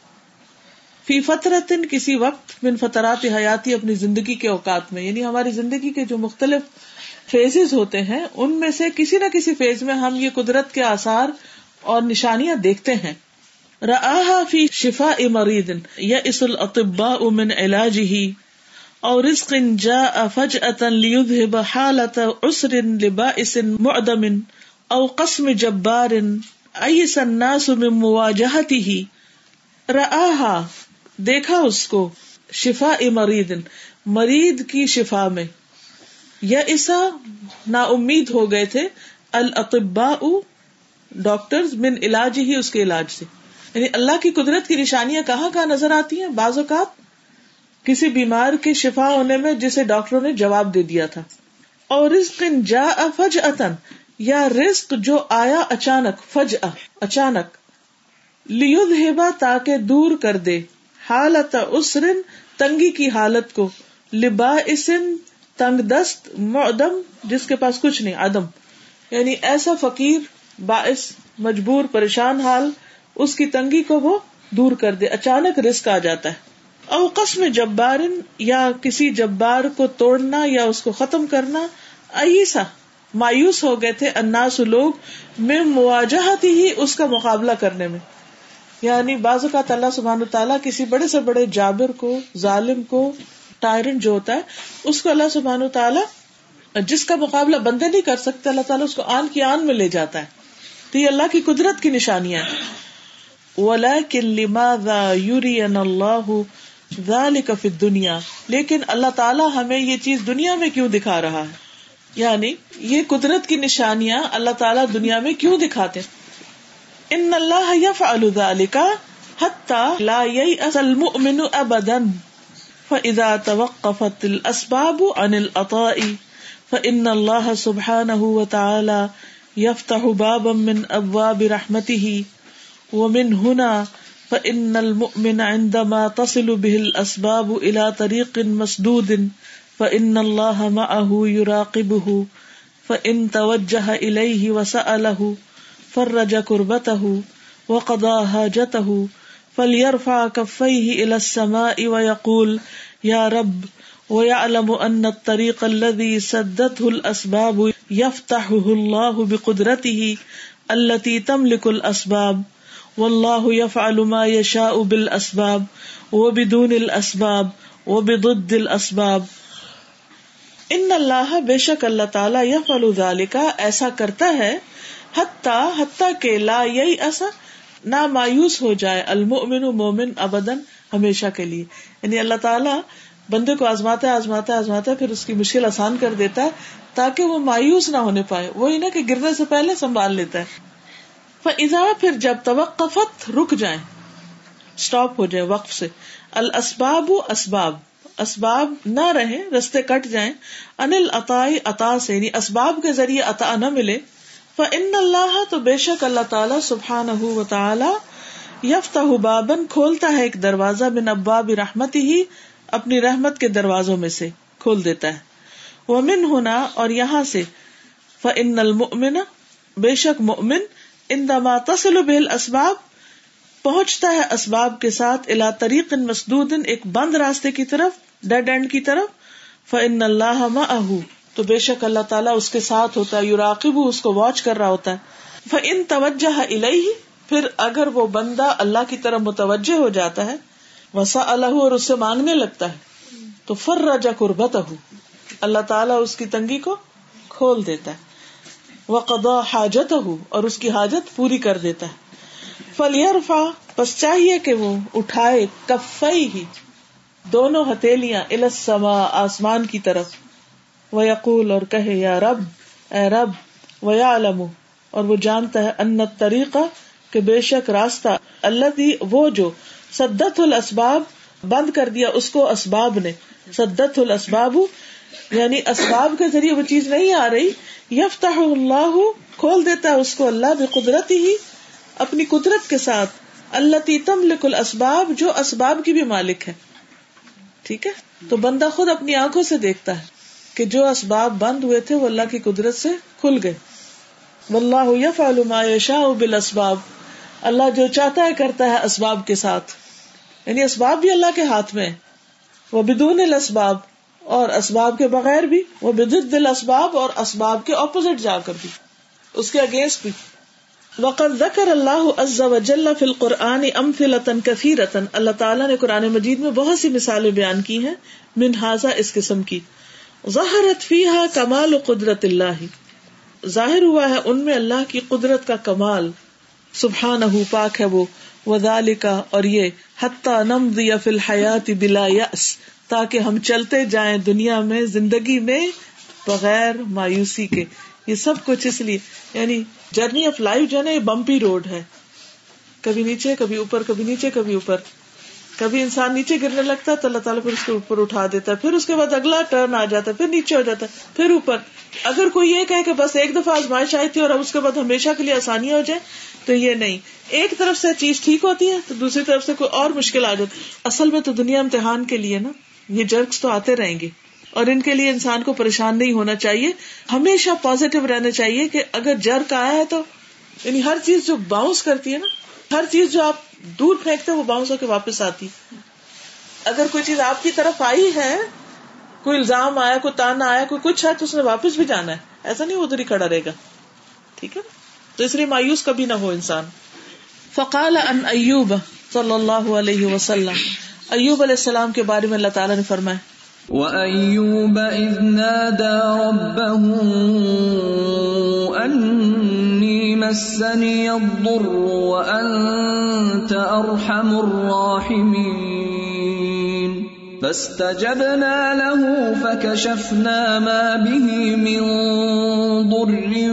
فی فطرت کسی وقت من فطرات حیاتی اپنی زندگی کے اوقات میں یعنی ہماری زندگی کے جو مختلف فیزز ہوتے ہیں، ان میں سے کسی نہ کسی فیز میں ہم یہ قدرت کے آثار اور نشانیاں دیکھتے ہیں۔ رآها فی شفاء مرید یئس الاطباء من علاجه او رزق جاء فجأة ليذهب حالة عسر لبائس معدم او قسم جبار ایس الناس من مواجهته رآها دیکھا اس کو شفا مرید مرید کی شفا میں۔ یا ایسا نا امید ہو گئے تھے، الاطباء ڈاکٹر من علاج ہی اس کے علاج سے۔ یعنی اللہ کی قدرت کی نشانیاں کہاں کہاں نظر آتی ہیں؟ بعض اوقات کسی بیمار کے شفا ہونے میں جسے ڈاکٹروں نے جواب دے دیا تھا۔ اور رزق جا فج یا رزق جو آیا اچانک فج اچانک۔ لیود ہیبا تاکہ دور کر دے۔ حالت اسرن تنگی کی حالت کو۔ لبا اسن تنگ دست، معدم، جس کے پاس کچھ نہیں، عدم۔ یعنی ایسا فقیر، باعث، مجبور، پریشان حال اس کی تنگی کو وہ دور کر دے، اچانک رسک آ جاتا ہے۔ او قسم جبار یا کسی جبار کو توڑنا یا اس کو ختم کرنا، ایسا مایوس ہو گئے تھے اناس لوگ میں مواجہت ہی اس کا مقابلہ کرنے میں۔ یعنی بعض اوقات اللہ سبحان تعالیٰ کسی بڑے سے بڑے جابر کو، ظالم کو ٹائرنٹ جو ہوتا ہے، اس کو اللہ سبحان تعالیٰ جس کا مقابلہ بندے نہیں کر سکتے، اللہ تعالیٰ اس کو آن کی آن میں لے جاتا ہے۔ تو یہ اللہ کی قدرت کی نشانیاں دنیا لیکن اللہ تعالیٰ ہمیں یہ چیز دنیا میں کیوں دکھا رہا ہے؟ یعنی یہ قدرت کی نشانیاں اللہ تعالیٰ دنیا میں کیوں دکھاتے ان اللہ يفعل ذلك حتى لا ييأس المؤمن ابدا فاذا توقفت الاسباب عن العطاء فان الله سبحانه وتعالى يفتح بابا من ابواب رحمته. ومن هنا فان المؤمن عندما تصل به الاسباب الى طريق مسدود فان الله معه يراقبه، فإن توجه إليه وسأله، فرج كربته وقضى حاجته، فليرفع كفيه إلى السماء ويقول، يا رب، ويعلم أن الطريق الذي سدته الأسباب يفتحه الله بقدرته التي تملك الأسباب والله يفعل ما يشاء بالأسباب وبدون الأسباب وبضد الأسباب ان اللہ بے شک اللہ تعالیٰ یا فلوزال کا ایسا کرتا ہے حتیٰ حتیٰ کہ لا یہی ایسا نہ مایوس ہو جائے المؤمن مومن ابدن ہمیشہ کے لیے. یعنی اللہ تعالیٰ بندے کو آزماتا ہے آزماتا ہے آزماتا ہے، پھر اس کی مشکل آسان کر دیتا ہے تاکہ وہ مایوس نہ ہونے پائے. وہی نا کہ گرنے سے پہلے سنبھال لیتا ہے. فضا پھر جب توقفت، رک جائیں۔ اسٹاپ ہو جائے وقف سے۔ الاسباب اسباب۔ اسباب نہ رہے رستے کٹ جائیں۔ انل عطائی، عطا سے یعنی اسباب کے ذریعے عطا نہ ملے۔ فن اللہ تو بے شک اللہ تعالیٰ سبحان و تعالی یفتا بابن کھولتا ہے ایک دروازہ بن اباب رحمت ہی اپنی رحمت کے دروازوں میں سے کھول دیتا ہے۔ وہ من ہونا اور یہاں سے۔ فن المؤمن، بے شک مؤمن ان دما تسل بل اسباب پہنچتا ہے اسباب کے ساتھ الا طریق مسدود، ایک بند راستے کی طرف ڈیڈ اینڈ کی طرف فن اللہ تو بے شک اللہ تعالیٰ اس کے ساتھ ہوتا ہے یوراقب اس کو واچ کر رہا ہوتا ہے۔ فن توجہ الہی پھر اگر وہ بندہ اللہ کی طرف متوجہ ہو جاتا ہے وسا اللہ اور اس سے مانگنے لگتا ہے، تو فر رجا قربت اللہ تعالیٰ اس کی تنگی کو کھول دیتا ہے۔ وہ قدا حاجت ہو اور اس کی حاجت پوری کر دیتا ہے۔ فلیرفا بس چاہیے کہ وہ اٹھائے کفئی ہی دونوں ہتھیلیاں السما آسمان کی طرف۔ وہ یقول اور کہے، یا رب، اے رب و یا علم اور وہ جانتا ہے، ان طریقہ کہ بے شک راستہ اللہ وہ جو سدت الاسباب بند کر دیا اس کو اسباب نے۔ سدت الاسباب یعنی اسباب کے ذریعے وہ چیز نہیں آ رہی یفتا اللہ، کھول دیتا ہے اس کو اللہ بھی قدرت ہی، اپنی قدرت کے ساتھ اللہ تم لک الاسباب، جو اسباب کی بھی مالک ہے۔ ٹھیک ہے؟ تو بندہ خود اپنی آنکھوں سے دیکھتا ہے کہ جو اسباب بند ہوئے تھے، وہ اللہ کی قدرت سے کھل گئے۔ واللہ یفعل ما یشاء بالاسباب۔ اللہ جو چاہتا ہے، کرتا ہے اسباب کے ساتھ۔ یعنی اسباب بھی اللہ کے ہاتھ میں وہ بدون الاسباب۔ اور اسباب کے بغیر بھی، وہ بدد الاسباب اور اسباب کے اپوزٹ جا کر بھی، اس کے اگینسٹ بھی۔ وقت ذکر اللہ عز وجل فی القرآن امثلة کثیرتا اللہ تعالیٰ نے قرآن مجید میں بہت سی مثالیں بیان کی ہیں، من حاضہ اس قسم کی۔ ظاہرت فیحا کمال و قدرت اللہ ظاہر ہوا ہے ان میں اللہ کی قدرت کا کمال۔ سبحان پاک ہے وہ۔ وزال اور یہ حتیٰ نم دیا فی الحیات بلا یس تاکہ ہم چلتے جائیں دنیا میں، زندگی میں بغیر مایوسی کے۔ یہ سب کچھ اس لیے یعنی جرنی آف لائف جو ہے نا، یہ بمپی روڈ ہے۔ کبھی نیچے، کبھی اوپر، کبھی نیچے، کبھی اوپر۔ کبھی انسان نیچے گرنے لگتا ہے تو اللہ تعالیٰ پھر اس کو اوپر اٹھا دیتا ہے۔ پھر اس کے بعد اگلا ٹرن آ جاتا ہے، پھر نیچے ہو جاتا ہے، پھر اوپر۔ اگر کوئی یہ کہ بس ایک دفعہ آزمائش آئی تھی اور اب اس کے بعد ہمیشہ کے لیے آسانی ہو جائے، تو یہ نہیں۔ ایک طرف سے چیز ٹھیک ہوتی ہے تو دوسری طرف سے کوئی اور مشکل آ جاتی اصل میں تو دنیا امتحان کے لیے نا۔ یہ جرکس تو آتے رہیں گے۔ اور ان کے لیے انسان کو پریشان نہیں ہونا چاہیے۔ ہمیشہ پازیٹو رہنا چاہیے کہ اگر جرک آیا ہے تو یعنی ہر چیز جو باؤنس کرتی ہے نا، ہر چیز جو آپ دور پھینکتے وہ باؤنس ہو کے واپس آتی اگر کوئی چیز آپ کی طرف آئی ہے، کوئی الزام آیا، کوئی تانا آیا، کوئی کچھ ہے تو اس نے واپس بھی جانا ہے۔ ایسا نہیں ادھر ہی کھڑا رہے گا۔ ٹھیک ہے تو اس لیے مایوس کبھی نہ ہو انسان۔ فقال ان ایوب صلی اللہ علیہ وسلم ایوب علیہ السلام کے بارے میں اللہ تعالیٰ نے فرمایا۔
وَأَيُّوبَ إِذْ نَادَى رَبَّهُ أَنِّي مَسَّنِيَ الضُّرُّ وَأَنْتَ أَرْحَمُ الرَّاحِمِينَ۔ فاستجبنا له فكشفنا ما به من ضر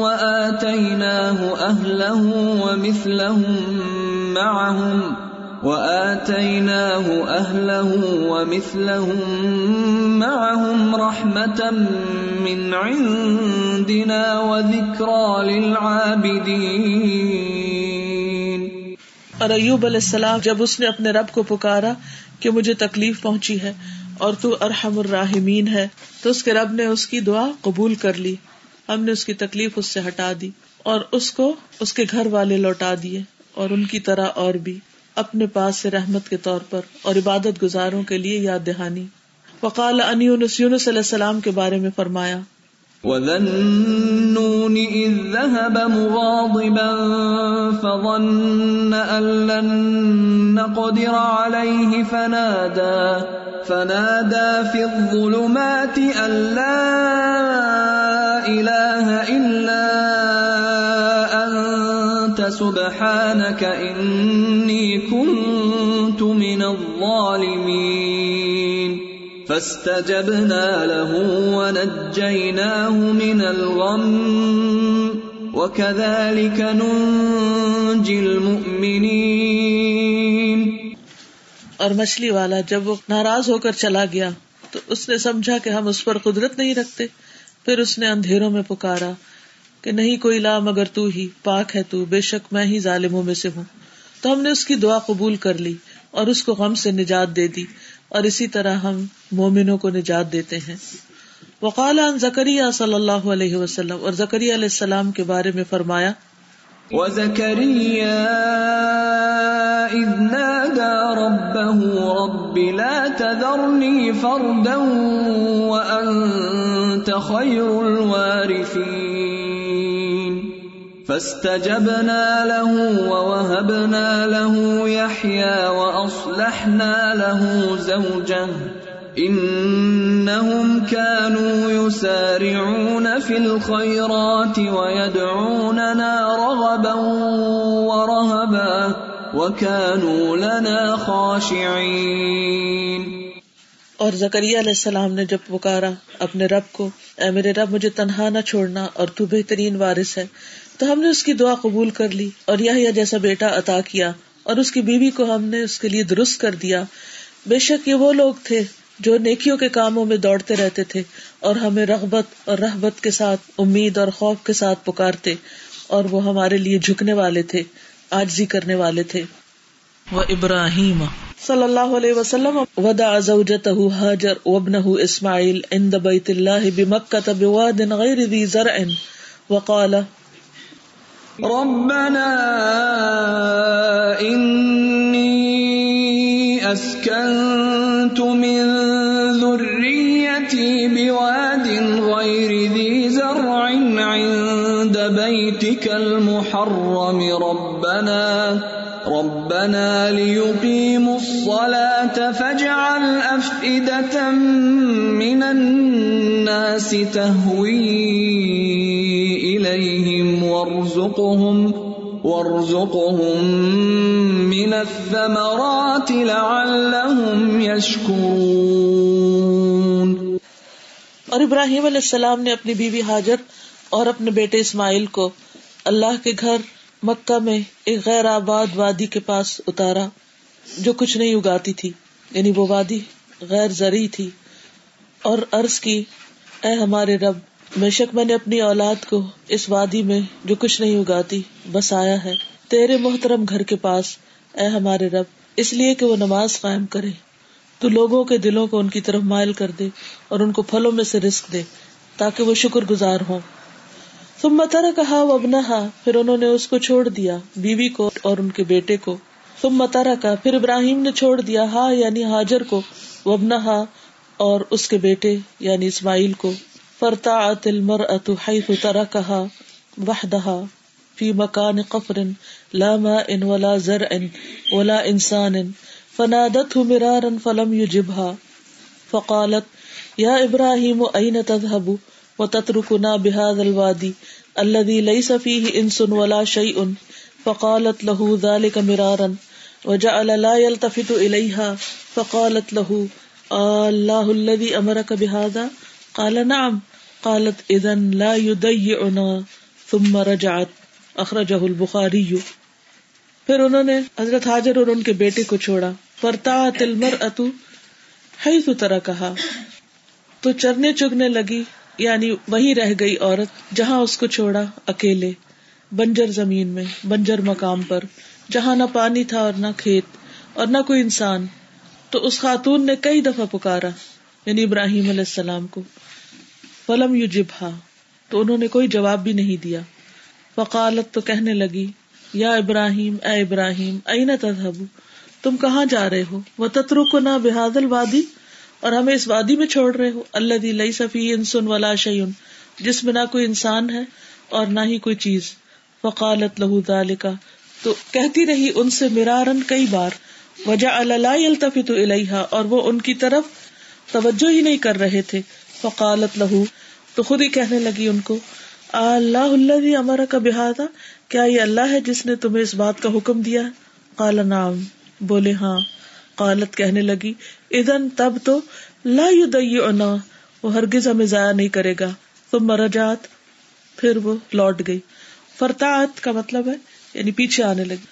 وآتيناه أهله ومثلهم معهم وآتيناه أهله ومثلهم معهم رحمة من عندنا وذكرى للعابدين.
اور ایوب علیہ السلام جب اس نے اپنے رب کو پکارا کہ مجھے تکلیف پہنچی ہے اور تو ارحم الراحمین ہے، تو اس کے رب نے اس کی دعا قبول کر لی۔ ہم نے اس کی تکلیف اس سے ہٹا دی اور اس کو اس کے گھر والے لوٹا دیے اور ان کی طرح اور بھی۔ اپنے پاس سے رحمت کے طور پر اور عبادت گزاروں کے لیے یاد دہانی۔ وقال ان یونس یونس علیہ السلام کے بارے میں فرمایا،
وذنون إذ ذهب مغاضبا فظن أن لن نقدر عليه فنادى فنادى في الظلمات أن لا إله إلا أنت، سبحانك إني الظالمين فاستجبنا له ونجيناه من الغم وكذلك ننجي المؤمنين
اور مچھلی والا جب وہ ناراض ہو کر چلا گیا تو اس نے سمجھا کہ ہم اس پر قدرت نہیں رکھتے۔ پھر اس نے اندھیروں میں پکارا کہ نہیں کوئی لا مگر تو ہی، پاک ہے تو، بے شک میں ہی ظالموں میں سے ہوں۔ تو ہم نے اس کی دعا قبول کر لی۔ اور اس کو غم سے نجات دے دی اور اسی طرح ہم مومنوں کو نجات دیتے ہیں۔ وقال عن زکریہ صلی اللہ علیہ وسلم اور زکریہ علیہ السلام کے بارے میں فرمایا،
وزكريا إذ نادى ربه رب لا تذرني فردا وأنت خير الوارثين۔ فاستجبنا له ووهبنا له يحيى وأصلحنا له زوجه. إنهم كانوا يسارعون في الخيرات ويدعوننا رغبا ورهبا وكانوا لنا خاشعين.
اور زکریہ علیہ السلام نے جب پکارا اپنے رب کو، اے میرے رب، مجھے تنہا نہ چھوڑنا اور تو بہترین وارث ہے۔ تو ہم نے اس کی دعا قبول کر لی اور یہ جیسا بیٹا عطا کیا اور اس کی بیوی کو ہم نے اس کے لیے درست کر دیا۔ بے شک یہ وہ لوگ تھے جو نیکیوں کے کاموں میں دوڑتے رہتے تھے اور ہمیں رغبت اور رحبت کے ساتھ امید اور خوف کے ساتھ پکارتے اور وہ ہمارے لیے جھکنے والے تھے آجزی کرنے والے تھے۔ وہ ابراہیم۔ صلی اللہ علیہ وسلم ودا زوجته هاجر وابنه اسماعیل عند بیت اللہ بمکہ بواد غیر ذی زرع وقال
ربنا إني أسكنت من ذريتي بواد غير ذي زرع عند بيتك المحرم ربنا ربنا ليقيموا الصلاة فاجعل أفئدة من الناس تهوي إليهم وارزقهم وارزقهم من الثمرات لعلهم يشكرون۔
اور ابراہیم علیہ السلام نے اپنی بیوی حاجر اور اپنے بیٹے اسماعیل کو اللہ کے گھر مکہ میں ایک غیر آباد وادی کے پاس اتارا، جو کچھ نہیں اگاتی تھی یعنی وہ وادی غیر زرعی تھی، اور عرض کی، اے ہمارے رب بے شک میں نے اپنی اولاد کو اس وادی میں جو کچھ نہیں اگاتی، بس آیا ہے۔ تیرے محترم گھر کے پاس، اے ہمارے رب، اس لیے کہ وہ نماز قائم کرے۔ تو لوگوں کے دلوں کو ان کی طرف مائل کر دے اور ان کو پھلوں میں سے رسک دے، تاکہ وہ شکر گزار ہوں۔ تم مترا کہا وہ ابنا پھر انہوں نے اس کو چھوڑ دیا، بیوی کو اور ان کے بیٹے کو۔ تم متارا کا پھر ابراہیم نے چھوڑ دیا، ہا یعنی حاجر کو وبنا اور اس کے بیٹے یعنی اسماعیل کو۔ فرتا المر ات ترا کہا وحدہ فی مکان قفر، لا ماء ولا زرع ولا انسان فنادته مرارا فلم يجبها. فقالت یا ابراہیم این تذهب وتتركنا بهذا الوادي الذي ليس فيه انس ولا شيء؟ فقالت له ذلك مرارا. وجعل لا يلتفت اليها فقالت له الله الذي امرك بهذا؟ قال نعم. قالت اذن لا يضيعنا. ثم رجعت. اخرجه البخاری. پھر انہوں نے حضرت حاجر اور ان کے بیٹے کو چھوڑا. فرتا تلمر حیث طرح کہا تو چرنے چگنے لگی. یعنی وہی رہ گئی عورت جہاں اس کو چھوڑا اکیلے. بنجر زمین میں، بنجر مقام پر. جہاں نہ پانی تھا اور نہ کھیت اور نہ کوئی انسان. تو اس خاتون نے کئی دفعہ پکارا. یعنی ابراہیم علیہ السلام کو۔ فلم یو جبا تو انہوں نے کوئی جواب بھی نہیں دیا۔ فقالت تو کہنے لگی، یا ابراہیم، اے ابراہیم ائی نہ تم کہاں جا رہے ہو؟ وہ تترو کو نہ بحاد الوادی؟ اور ہمیں اس وادی میں چھوڑ رہے ہو۔ اللہ دی لئی صفی انسن ولا شعین جس میں نہ کوئی انسان ہے اور نہ ہی کوئی چیز۔ فقالت لہو ذالکا تو کہتی رہی ان سے مرارن کئی بار۔ وجہ اللہ التفت الیہا اور وہ ان کی طرف توجہ ہی نہیں کر رہے تھے۔ فقالت لہو، تو خود ہی کہنے لگی ان کو اللہ اللہ امر کا بحادہ کیا یہ اللہ ہے جس نے تمہیں اس بات کا حکم دیا؟ قال نام بولے ہاں۔ قالت کہنے لگی ادن تب تو لا یدیعنا، وہ ہرگز ہمیں ضائع نہیں کرے گا۔ تم مرجات پھر وہ لوٹ گئی۔ فرتاعت کا مطلب ہے یعنی پیچھے آنے لگی۔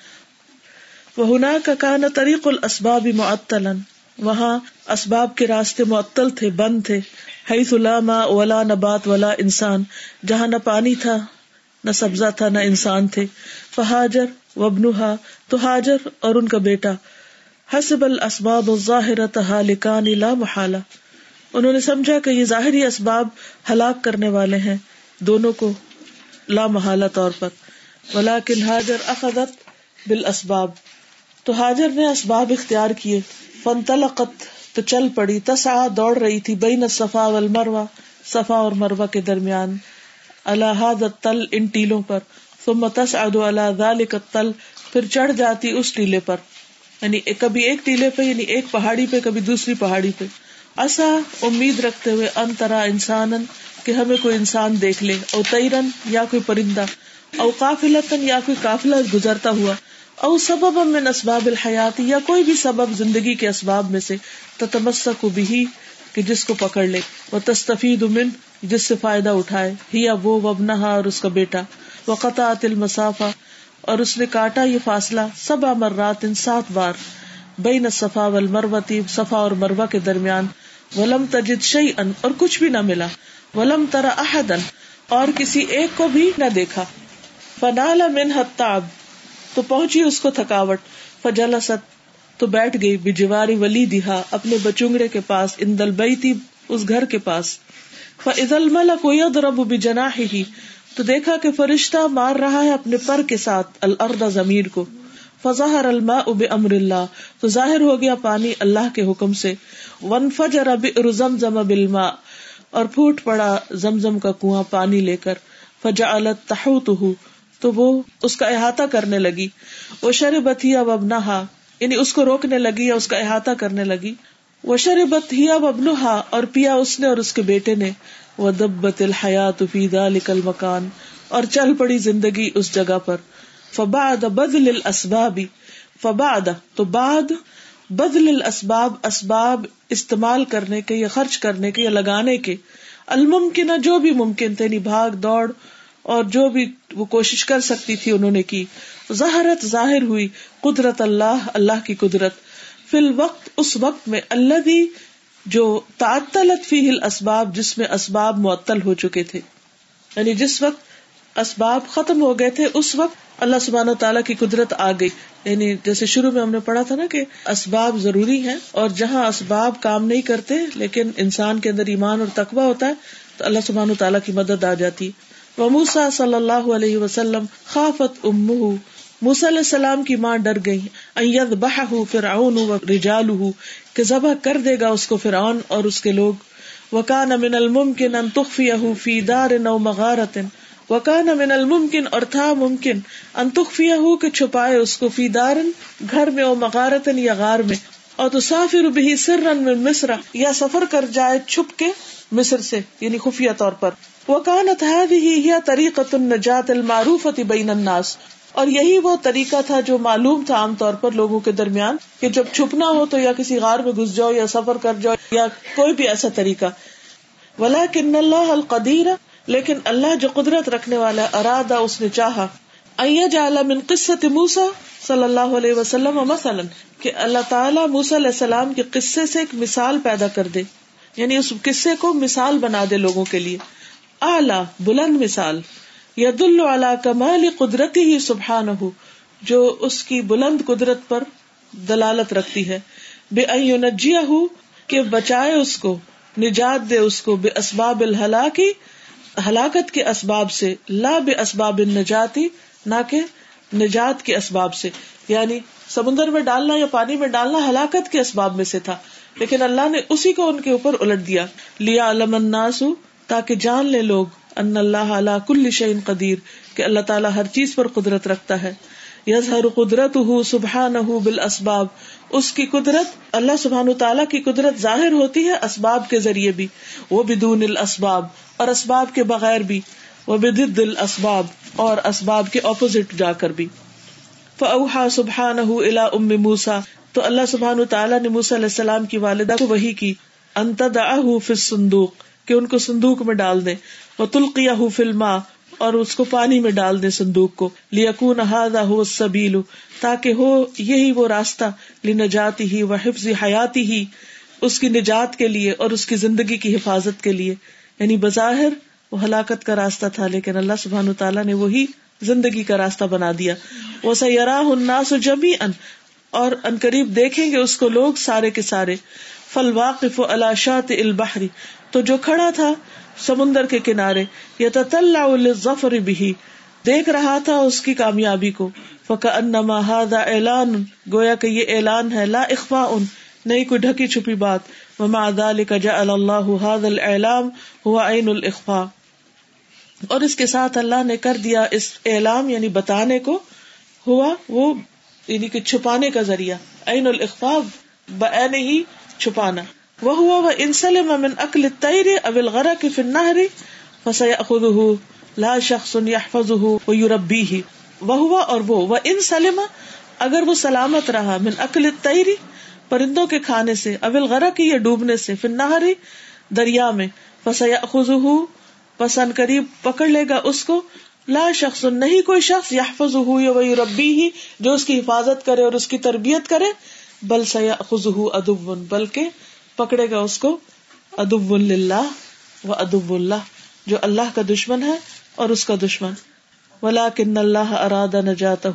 وہ ہنا کا کانا طریق الاسباب معطلا۔ وہاں اسباب کے راستے معطل تھے، بند تھے۔ حیث لا ما ولا نبات ولا انسان۔ جہاں نہ پانی تھا، نہ سبزہ تھا، نہ انسان تھے۔ فہاجر وبنہا تو حاجر اور ان کا بیٹا۔ حسب الاسباب الظاہرۃ حالکان لا محالہ۔ انہوں نے سمجھا کہ یہ ظاہری اسباب ہلاک کرنے والے ہیں۔ دونوں کو لا محالہ طور پر۔ ولیکن حاجر اخذت بالاسباب۔ تو حاجر نے اسباب اختیار کیے۔ فنطلقت تو چل پڑی۔ تسا دوڑ رہی تھی بین صفا والمروہ، صفا اور مروہ کے درمیان۔ اللہ تل ان ٹیلوں پر۔ ثم تسعد على ذلك التل پھر چڑھ جاتی اس ٹیلے پر۔ یعنی کبھی ایک ٹیلے پہ یعنی ایک پہاڑی پہ، کبھی دوسری پہاڑی پہ۔ ایسا امید رکھتے ہوئے انترا انسان کہ ہمیں کوئی انسان دیکھ لے، او تیرن یا کوئی پرندہ، او قافلتن یا کوئی قافلہ گزرتا ہوا۔ او سبب من اسباب الحیات یا کوئی بھی سبب زندگی کے اسباب میں سے تتمسک بھی کہ جس کو پکڑ لے وہ تستفید من، جس سے فائدہ اٹھائے ہی وہ وبنہا اور اس کا بیٹا وہ قطعت المسافہ، اور اس نے کاٹا یہ فاصلہ سب مرات ان سات بار، بین صفا والمروتی صفا اور مروا کے درمیان، ولم تجد شعی ان اور کچھ بھی نہ ملا، ولم ترا احدن اور کسی ایک کو بھی نہ دیکھا۔ فنال من حتاب تو پہنچی اس کو تھکاوٹ۔ فجلست، تو بیٹھ گئی بجواری ولی دہا اپنے بچونگڑے کے پاس ان دل تھی اس گھر کے پاس۔ فضل ملک یضرب بجناحه، تو دیکھا کہ فرشتہ مار رہا ہے اپنے پر کے ساتھ الارض ضمیر کو۔ فظاہر الماء بامر اللہ، تو ظاہر ہو گیا پانی اللہ کے حکم سے۔ وانفجر بئر زمزم بالماء، اور پھوٹ پڑا زمزم کا کنواں پانی لے کر۔ فجعلت تحوته تو وہ اس کا احاطہ کرنے لگی۔ وہ شربت ہی اب ابنہا یعنی اس کو روکنے لگی یا اس کا احاطہ کرنے لگی۔ وہ شربت ہی اب ابنہا اور پیا اس نے اور اس کے بیٹے نے۔ وہ دبت الحیات فی ذلک المکان اور چل پڑی زندگی اس جگہ پر۔ فبعد بدل الاسباب فبعد، تو بعد بدل الاسباب اسباب استعمال کرنے کے یا خرچ کرنے کے یا لگانے کے۔ الممکن جو بھی ممکن تھے یعنی بھاگ، دوڑ اور جو بھی وہ کوشش کر سکتی تھی انہوں نے کی۔ ظاہرت ظاہر ہوئی، قدرت اللہ اللہ کی قدرت۔ فی الوقت، اس وقت میں اللہ دی جو تعطلت فی اسباب جس میں اسباب معطل ہو چکے تھے۔ یعنی جس وقت اسباب ختم ہو گئے تھے، اس وقت اللہ سبحانہ و تعالیٰ کی قدرت آ گئی۔ یعنی جیسے شروع میں ہم نے پڑھا تھا نا کہ اسباب ضروری ہیں اور جہاں اسباب کام نہیں کرتے، لیکن انسان کے اندر ایمان اور تقوی ہوتا ہے، تو اللہ سبحانہ و تعالیٰ کی مدد آ جاتی۔ وہ موسا صلی اللہ علیہ وسلم خافت ام موسا علیہ السلام کی ماں ڈر گئی اید بہ فرعون و رجال کہ ذبح کر دے گا اس کو فرعون اور اس کے لوگ۔ وکان من الممکن ان تخفیہ فی دار نو مغارت، وکان من الممکن اور تھا ممکن ان تخفیہ کہ چھپائے اس کو فی دار گھر میں او مغارتن یا غار میں۔ اور تو سافر بھی سرن من مصر، یا سفر کر جائے چھپ کے مصر سے یعنی خفیہ طور پر۔ وہ کانت ہے طریقت النجات المعروف بین الناس، اور یہی وہ طریقہ تھا جو معلوم تھا عام طور پر لوگوں کے درمیان کہ جب چھپنا ہو تو یا کسی غار میں گھس جاؤ یا سفر کر جاؤ یا کوئی بھی ایسا طریقہ۔ ولا کن اللہ القدیر، لیکن اللہ جو قدرت رکھنے والا ارادہ اس نے چاہا۔ من قصت موسا صلی اللہ علیہ وسلم مثلاً، کہ اللہ تعالیٰ موسا علیہ السلام کے قصے سے ایک مثال پیدا کر دے۔ یعنی اس قصے کو مثال بنا دے لوگوں کے لیے۔ اعلی بلند مثال ید اللہ کمال قدرتی ہی سبحان ہو جو اس کی بلند قدرت پر دلالت رکھتی ہے، بے نجیا ہوں کہ بچائے اس کو، نجات دے اس کو بے اسباب الحلاکی ہلاکت کے اسباب سے، لا بے اسباب النجاتی، نہ کہ نجات کے اسباب سے۔ یعنی سمندر میں ڈالنا یا پانی میں ڈالنا ہلاکت کے اسباب میں سے تھا، لیکن اللہ نے اسی کو ان کے اوپر الٹ دیا۔ لیا علم الناس تاکہ جان لے لوگ ان اللہ علی کل شعین قدیر، کہ اللہ تعالیٰ ہر چیز پر قدرت رکھتا ہے۔ یظہر قدرت ہُ سبحان بال اسباب اس کی قدرت، اللہ سبحان تعالیٰ کی قدرت ظاہر ہوتی ہے اسباب کے ذریعے بھی۔ وہ بدون الاسباب، اور اسباب کے بغیر بھی۔ وہ بدد الاسباب، اور اسباب کے اپوزٹ جا کر بھی۔ فاوحا سبحان الا ام موسا تو اللہ سبحان تعالیٰ نے موسا علیہ السلام کی والدہ کو وہی کی۔ انتدعہ فی الصندوق کہ ان کو صندوق میں ڈال دے وہ تلقیہ فلما اور اس کو پانی میں ڈال دے صندوق کو۔ لیکون ہاضا ہو سبیلو تاکہ ہو یہی وہ راستہ لنجاتی ہی و حفظ حیاتی ہی اس کی نجات کے لیے اور اس کی زندگی کی حفاظت کے لیے۔ یعنی بظاہر وہ ہلاکت کا راستہ تھا، لیکن اللہ سبحان تعالیٰ نے وہی زندگی کا راستہ بنا دیا۔ وہ سیارا الناس جمی ان اور ان قریب دیکھیں گے اس کو لوگ سارے کے سارے۔ فل واقف الاشات البحری تو جو کھڑا تھا سمندر کے کنارے یا ظفر بھی دیکھ رہا تھا اس کی کامیابی کو۔ فکا انما اعلان۔ گویا کہ یہ اعلان ہے، لا اخفا ان نہیں، کوئی ڈھکی چھپی بات۔ وما ذلك جعل الله هذا الاعلام هو عین الاخفاء اور اس کے ساتھ اللہ نے کر دیا اس اعلام یعنی بتانے کو، ہوا وہ یعنی کہ چھپانے کا ذریعہ۔ عین الاخفاء بعین ہی چھپانا۔ وہ ہوا وہ انسلم من اکل تیر اول غرا کی فنہری فسیاخذہ لا شخص يحفظه ويربيه. وهو اور وہ وہ ان سلم اگر وہ سلامت رہا من اکل تیر پرندوں کے کھانے سے اول غرا کی یا ڈوبنے سے فنہری دریا میں فسیاخذہ پسند قریب پکڑ لے گا اس کو. لا شخص، نہیں کوئی شخص یحفظ ہو یا وہی ربی ہی جو اس کی حفاظت کرے اور اس کی تربیت کرے. بل سیا خز ادب بلکہ پکڑے گا اس کو ادب اللہ و ادب اللہ، جو اللہ کا دشمن ہے اور اس کا دشمن۔ ولا کن اللہ ارادہ نجات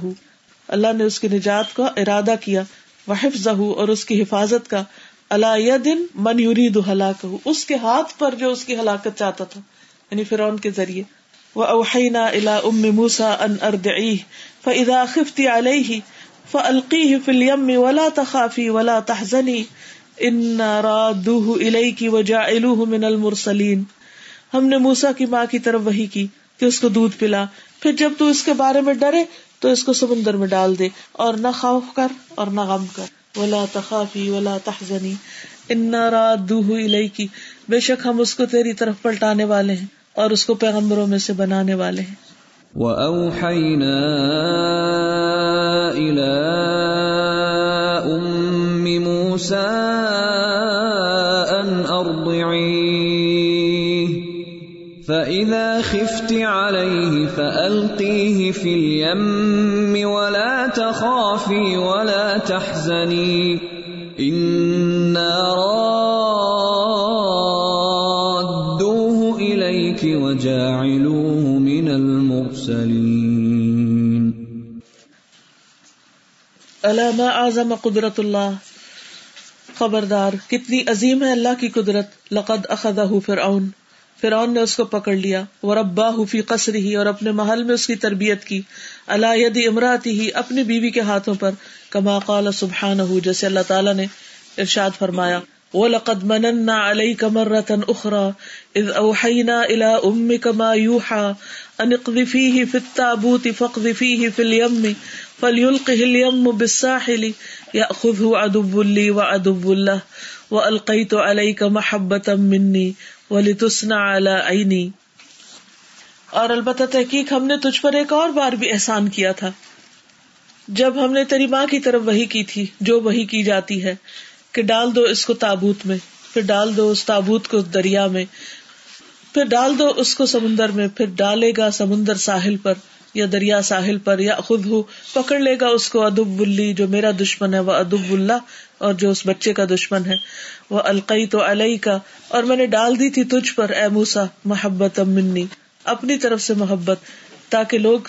اللہ نے اس کی نجات کا ارادہ کیا وہ حفظ اور اس کی حفاظت کا۔ اللہ دن من یوری دو ہلاک اس کے ہاتھ پر جو اس کی ہلاکت چاہتا تھا یعنی فرعون کے ذریعے۔ وہ اوحینا الا ام موسا ان اردعی فاذا خفتی علیہ فالقیہ فی الیم ولا تخافی ولا تحزنی ان کی وجہ من المرسلین ہم نے موسا کی ماں کی طرف وہی کی کہ اس کو دودھ پلا۔ پھر جب تو اس کے بارے میں ڈرے تو اس کو سمندر میں ڈال دے اور نہ خوف کر اور نہ غم کر۔ ولا تخافی ولا تحزنی ان رادوہ کی بے شک ہم اس کو تیری طرف پلٹانے والے ہیں اور اس کو پیغمبروں میں سے بنانے والے ہیں۔
وَأَوْحَيْنَا إِلَىٰ أُمِّ مُوسَىٰ فَإِذَا خِفْتِ عَلَيْهِ فَأَلْقِيهِ فِي الْيَمِّ وَلَا تَخَافِي وَلَا تَحْزَنِي إِنَّا رَادُّوهُ إِلَيْكِ وَجَاعِلُوهُ مِنَ الْمُرْسَلِينَ
الا ما اعظم قدرت اللہ خبردار، کتنی عظیم ہے اللہ کی قدرت، لقد اخذہ فرعون فرعون نے اس کو پکڑ لیا۔ وہ ربا فی قصر ہی اور اپنے محل میں اس کی تربیت کی۔ اللہ یدی امراتی ہی اپنی بیوی کے ہاتھوں پر۔ کما قال سبحان جیسے اللہ تعالیٰ نے ارشاد فرمایا۔ وہ لقد مننا علیہ کمر رتن اخرا از اوحینا الا ام کما یوحا انقذفی ہی فتا بوتی فقذفی ہی فل یم فلیلقہ الیم بالساحل یاخذہ عدو لی و عدو اللہ و القیت علیک محبتا منی ولتصنع علی عینی اور البتہ تحقیق ہم نے تجھ پر ایک اور بار بھی احسان کیا تھا۔ جب ہم نے تیری ماں کی طرف وہی کی تھی، جو وہی کی جاتی ہے، کہ ڈال دو اس کو تابوت میں، پھر ڈال دو اس تابوت کو دریا میں، پھر ڈال دو اس کو سمندر میں، پھر ڈالے گا سمندر ساحل پر، یا دریا ساحل پر، یا خود ہو، پکڑ لے گا اس کو، ادب اللی جو میرا دشمن ہے، وہ ادب اللہ اور جو اس بچے کا دشمن ہے، وہ القئی تو علیہ کا اور میں نے ڈال دی تھی تجھ پر، اے موسا محبت منی، اپنی طرف سے محبت، تاکہ لوگ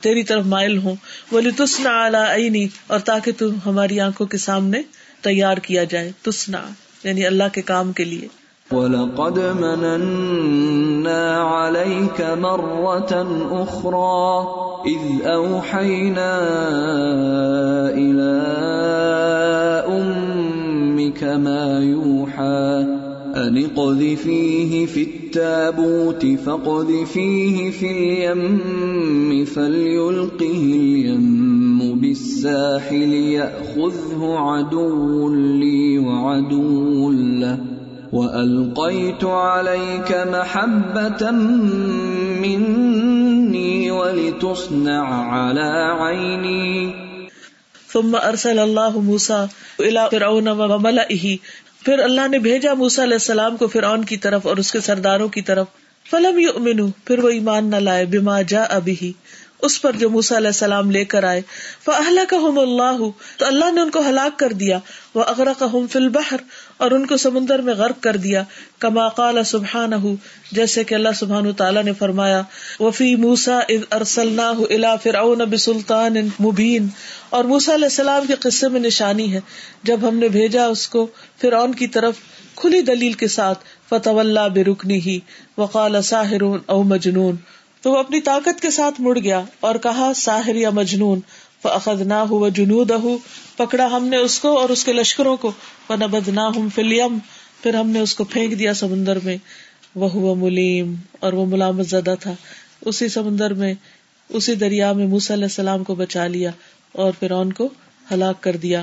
تیری طرف مائل ہوں بولی تسنا عینی اور تاکہ تم ہماری آنکھوں کے سامنے تیار کیا جائے۔ تسنا یعنی اللہ کے کام کے لیے۔
وَلَقَدْ مَنَنَّا عَلَيْكَ مَرَّةً أُخْرَى، إِذْ أَوْحَيْنَا إِلَىٰ أُمِّكَ مَا يُوحَىٰ أَنِ اقْذِفِيهِ فِي التَّابُوتِ فَاقْذِفِيهِ فِي الْيَمِّ فَلْيُلْقِهِ الْيَمُّ بِالسَّاحِلِ يَأْخُذْهُ عَدُوٌّ لِّي وَعَدُوٌّ لَّهُ وَأَلْقَيْتُ عَلَيْكَ مَحَبَّةً مِّنِّي وَلِتُصْنَعَ عَلَىٰ عَيْنِي
ثم ارسل اللہ موسا فرعون وملئه پھر اللہ نے بھیجا موسا علیہ السلام کو فرعون کی طرف اور اس کے سرداروں کی طرف۔ فلم یؤمنو، پھر وہ ایمان نہ لائے، بما جاء به اس پر جو موسا علیہ السلام لے کر آئے فاہلکہم اللہ تو اللہ نے ان کو ہلاک کر دیا وہ واغرقہم فی البحر، اور ان کو سمندر میں غرق کر دیا کما قال سبحانہ جیسے کہ اللہ سبحانہ تعالیٰ نے فرمایا وفی موسا اذ ارسلناہ الى فرعون بسلطان مبین اور موسا علیہ السلام کے قصے میں نشانی ہے، جب ہم نے بھیجا اس کو فرعون کی طرف کھلی دلیل کے ساتھ فتح اللہ بے رکنی ہی وقال ساحر او مجنون تو وہ اپنی طاقت کے ساتھ مڑ گیا اور کہا، ساحر یا مجنون فخد نہ ہو جنود پکڑا ہم نے اس کو اور اس کے لشکروں کو نبد نہ ہوں فلیم پھر ہم نے اس کو پھینک دیا سمندر میں۔ وہ ہوا ملیم، اور وہ ملامت زدہ تھا۔ اسی سمندر میں، اسی دریا میں موسی علیہ السلام کو بچا لیا اور پھر ان کو ہلاک کر دیا۔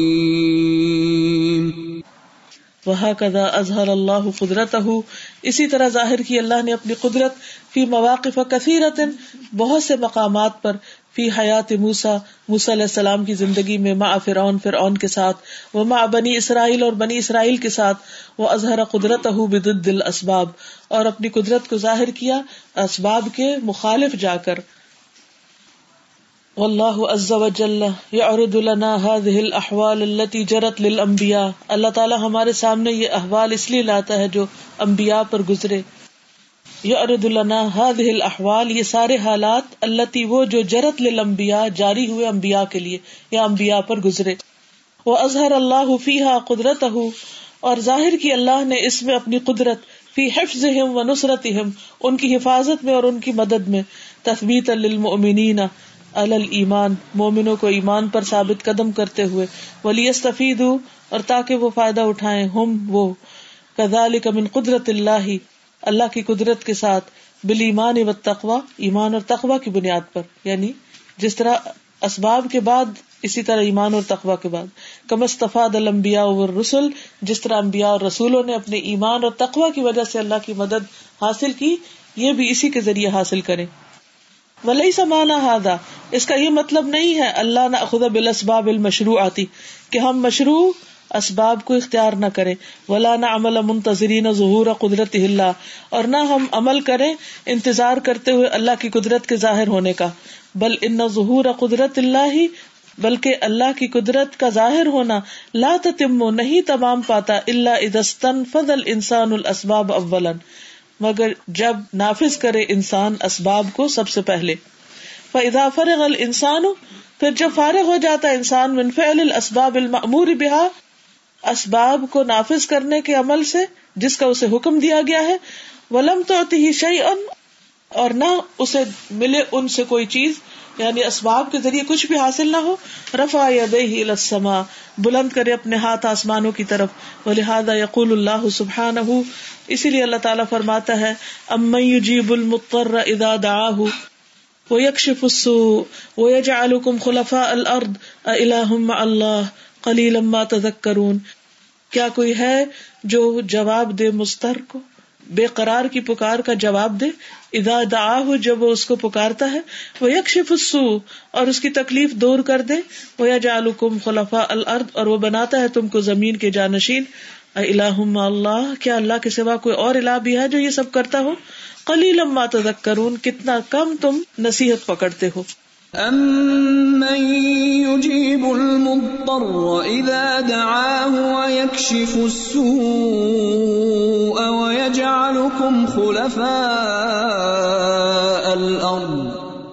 وہاں کدا اظہر اللہ قدرت اسی طرح ظاہر کی اللہ نے اپنی قدرت فی مواقف کثیرت، بہت سے مقامات پر فی حیات موسا موسا علیہ السلام کی زندگی میں ما فرعون فرعون کے ساتھ وہ ماں بنی اسرائیل اور بنی اسرائیل کے ساتھ وہ اظہر قدرت بدد اسباب اور اپنی قدرت کو ظاہر کیا، اسباب کے مخالف جا کر۔ واللہ عز وجل یعرض لنا هذه الاحوال التي جرت للانبیاء۔ اللہ تعالی ہمارے سامنے یہ احوال اس لیے لاتا ہے جو انبیاء پر گزرے۔ یعرض لنا هذه الاحوال، یہ سارے حالات التي وہ جو جرت للانبیاء، جاری ہوئے انبیاء کے لیے یا انبیاء پر گزرے۔ وہ اظہر اللہ فیها قدرته اور ظاہر کی اللہ نے اس میں اپنی قدرت فی حفظهم و نصرتهم ان کی حفاظت میں اور ان کی مدد میں۔ تثبیتا للمؤمنین ایمان مومنوں کو ایمان پر ثابت قدم کرتے ہوئے ولی استفید اور تاکہ وہ فائدہ اٹھائے ہم وہ۔ کدال من قدرت اللہ اللہ کی قدرت کے ساتھ بل ایمان و تقوا ایمان اور تقوا کی بنیاد پر۔ یعنی جس طرح اسباب کے بعد، اسی طرح ایمان اور تقوا کے بعد۔ کم استفاد المبیا رسول جس طرح امبیا اور رسولوں نے اپنے ایمان اور تقوا کی وجہ سے اللہ کی مدد حاصل کی، یہ بھی اسی کے ذریعے حاصل کریں۔ ولی سمانا ہادا اس کا یہ مطلب نہیں ہے اللہ نہ خدا بال اسباب المشروع آتی کہ ہم مشروع اسباب کو اختیار نہ کریں، ولا نہ عمل منتظرین ظہور قدرت اللہ، اور نہ ہم عمل کریں انتظار کرتے ہوئے اللہ کی قدرت کے ظاہر ہونے کا، بل ان ظہور قدرت اللہ ہی بلکہ اللہ کی قدرت کا ظاہر ہونا لا تتم، نہیں تمام پاتا اللہ ادستن فضل انسان الاسباب اولن مگر جب نافذ کرے انسان اسباب کو سب سے پہلے۔ فضا فرغ انسان پھر جب فارغ ہو جاتا انسان، من فعل الاسباب المأمور بها، اسباب کو نافذ کرنے کے عمل سے، جس کا اسے حکم دیا گیا ہے، ولم تو شعی اور نہ اسے ملے ان سے کوئی چیز یعنی اسباب کے ذریعے کچھ بھی حاصل نہ ہو رفا یدیہ السما بلند کرے اپنے ہاتھ آسمانوں کی طرف۔ ولہذا یقول اللہ سبحانہ، اسی لیے اللہ تعالیٰ فرماتا ہے ام یجیب المضطر اذا دعاہ ويكشف السوء ويجعلكم خلفاء الارض، الہ مع اللہ، قلیلا ما تذکرون۔ کیا کوئی ہے جو جواب دے مستر کو، بے قرار کی پکار کا جواب دے؟ ادا دا ہو جب وہ اس کو پکارتا ہے، وہ یکشف السو اور اس کی تکلیف دور کر دے۔ وہ یا جالکم خلفا الارض، اور وہ بناتا ہے تم کو زمین کے جانشین۔ الہم اللہ، کیا اللہ کے سوا کوئی اور الہ بھی ہے جو یہ سب کرتا ہو؟ کلی لما تذکرون، کتنا کم تم نصیحت پکڑتے ہو۔
أَمَّن يُجِيبُ الْمُضْطَرَّ إِذَا دَعَاهُ وَيَكْشِفُ السُّوءَ وَيَجْعَلُكُمْ خُلَفَاءَ الْأَرْضِ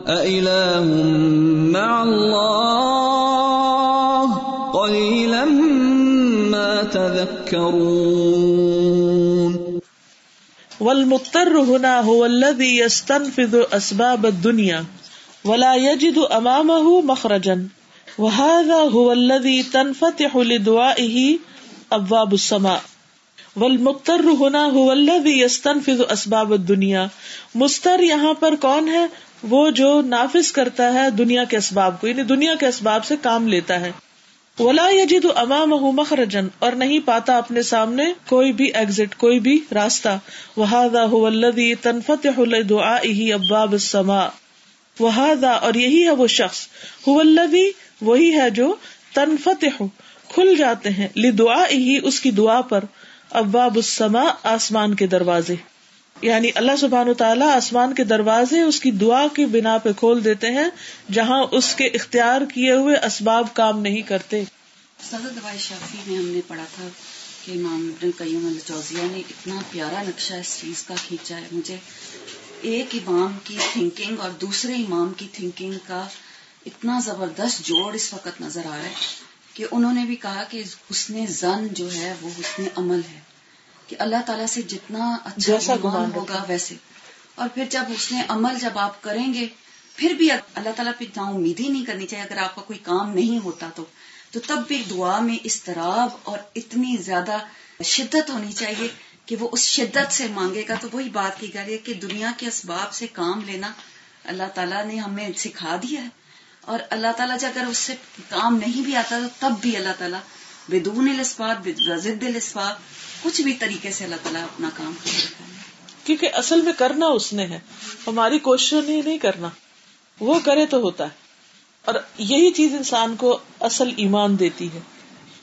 أَإِلَٰهٌ مَّعَ اللَّهِ قَلِيلًا مَّا تَذَكَّرُونَ
والمضطر هنا هو الذي يستنفذ اسباب الدنيا ولا يجد امامه مخرجا وهذا هو الذي تنفتح لدعائه ابواب السماء والمضطر هنا هو الذي يستنفذ اسباب الدنيا مستر یہاں پر کون ہے؟ وہ جو نافذ کرتا ہے دنیا کے اسباب کو یعنی دنیا کے اسباب سے کام لیتا ہے۔ ولا یجد امامه مخرجا اور نہیں پاتا اپنے سامنے کوئی بھی ایگزٹ کوئی بھی راستہ۔ وهذا هو الذي تنفتح لدعائه ابواب السماء وهذا اور یہی ہے وہ شخص۔ هو الذي وہی ہے جو تنفتح، کھل جاتے ہیں۔ لدعائه اس کی دعا پر۔ ابواب السماء، آسمان کے دروازے۔ یعنی اللہ سبحان تعالیٰ آسمان کے دروازے اس کی دعا کی بنا پہ کھول دیتے ہیں، جہاں اس کے اختیار کیے ہوئے اسباب کام نہیں کرتے۔
صدر شافی میں ہم نے پڑھا تھا کہ امام ابن قیم الجوزیہ نے اتنا پیارا نقشہ اس چیز کا کھینچا ہے۔ مجھے ایک امام کی تھنکنگ اور دوسرے امام کی تھنکنگ کا اتنا زبردست جوڑ اس وقت نظر آ رہا ہے کہ انہوں نے بھی کہا کہ حسن زن جو ہے وہ حسن عمل ہے کہ اللہ تعالیٰ سے جتنا اچھا
جیسا
گمان ہوگا ویسے۔ اور پھر جب اس نے عمل جب آپ کریں گے پھر بھی اللہ تعالیٰ پہ نا امید ہی نہیں کرنی چاہیے۔ اگر آپ کا کوئی کام نہیں ہوتا تو تو تب بھی دعا میں استراب اور اتنی زیادہ شدت ہونی چاہیے کہ وہ اس شدت سے مانگے گا تو وہی بات کی گئی ہے کہ دنیا کے اسباب سے کام لینا اللہ تعالیٰ نے ہمیں سکھا دیا ہے۔ اور اللہ تعالیٰ جب اگر اس سے کام نہیں بھی آتا تو تب بھی اللہ تعالیٰ بدون الاسباب ضد الاسباب، کچھ بھی طریقے سے اللہ تعالیٰ اپنا کام کرے
کیونکہ اصل میں کرنا اس نے ہے۔ ہماری کوششوں نے نہیں کرنا۔ وہ کرے تو ہوتا ہے۔ اور یہی چیز انسان کو اصل ایمان دیتی ہے۔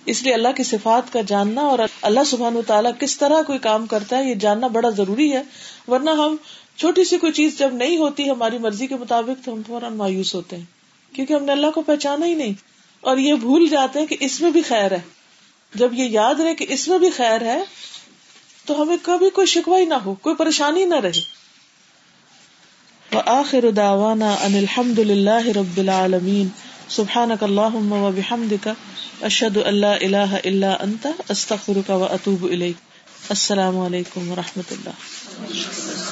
اس لیے اللہ کی صفات کا جاننا اور اللہ سبحان تعالیٰ کس طرح کوئی کام کرتا ہے، یہ جاننا بڑا ضروری ہے۔ ورنہ ہم چھوٹی سی کوئی چیز جب نہیں ہوتی، ہماری مرضی کے مطابق تو ہم فوراً مایوس ہوتے ہیں۔ کیونکہ ہم نے اللہ کو پہچانا ہی نہیں۔ اور یہ بھول جاتے ہیں کہ اس میں بھی خیر ہے۔ جب یہ یاد رہے کہ اس میں بھی خیر ہے، تو ہمیں کبھی کوئی شکوا ہی نہ ہو، کوئی پریشانی نہ رہے۔ وآخر دعوانا ان الحمد للہ رب العالمین۔ سبحانک اللہم و بحمدک۔ اشد اللہ اللہ اللہ انتا استخر کا و اطوب السلام علیکم و رحمۃ اللہ.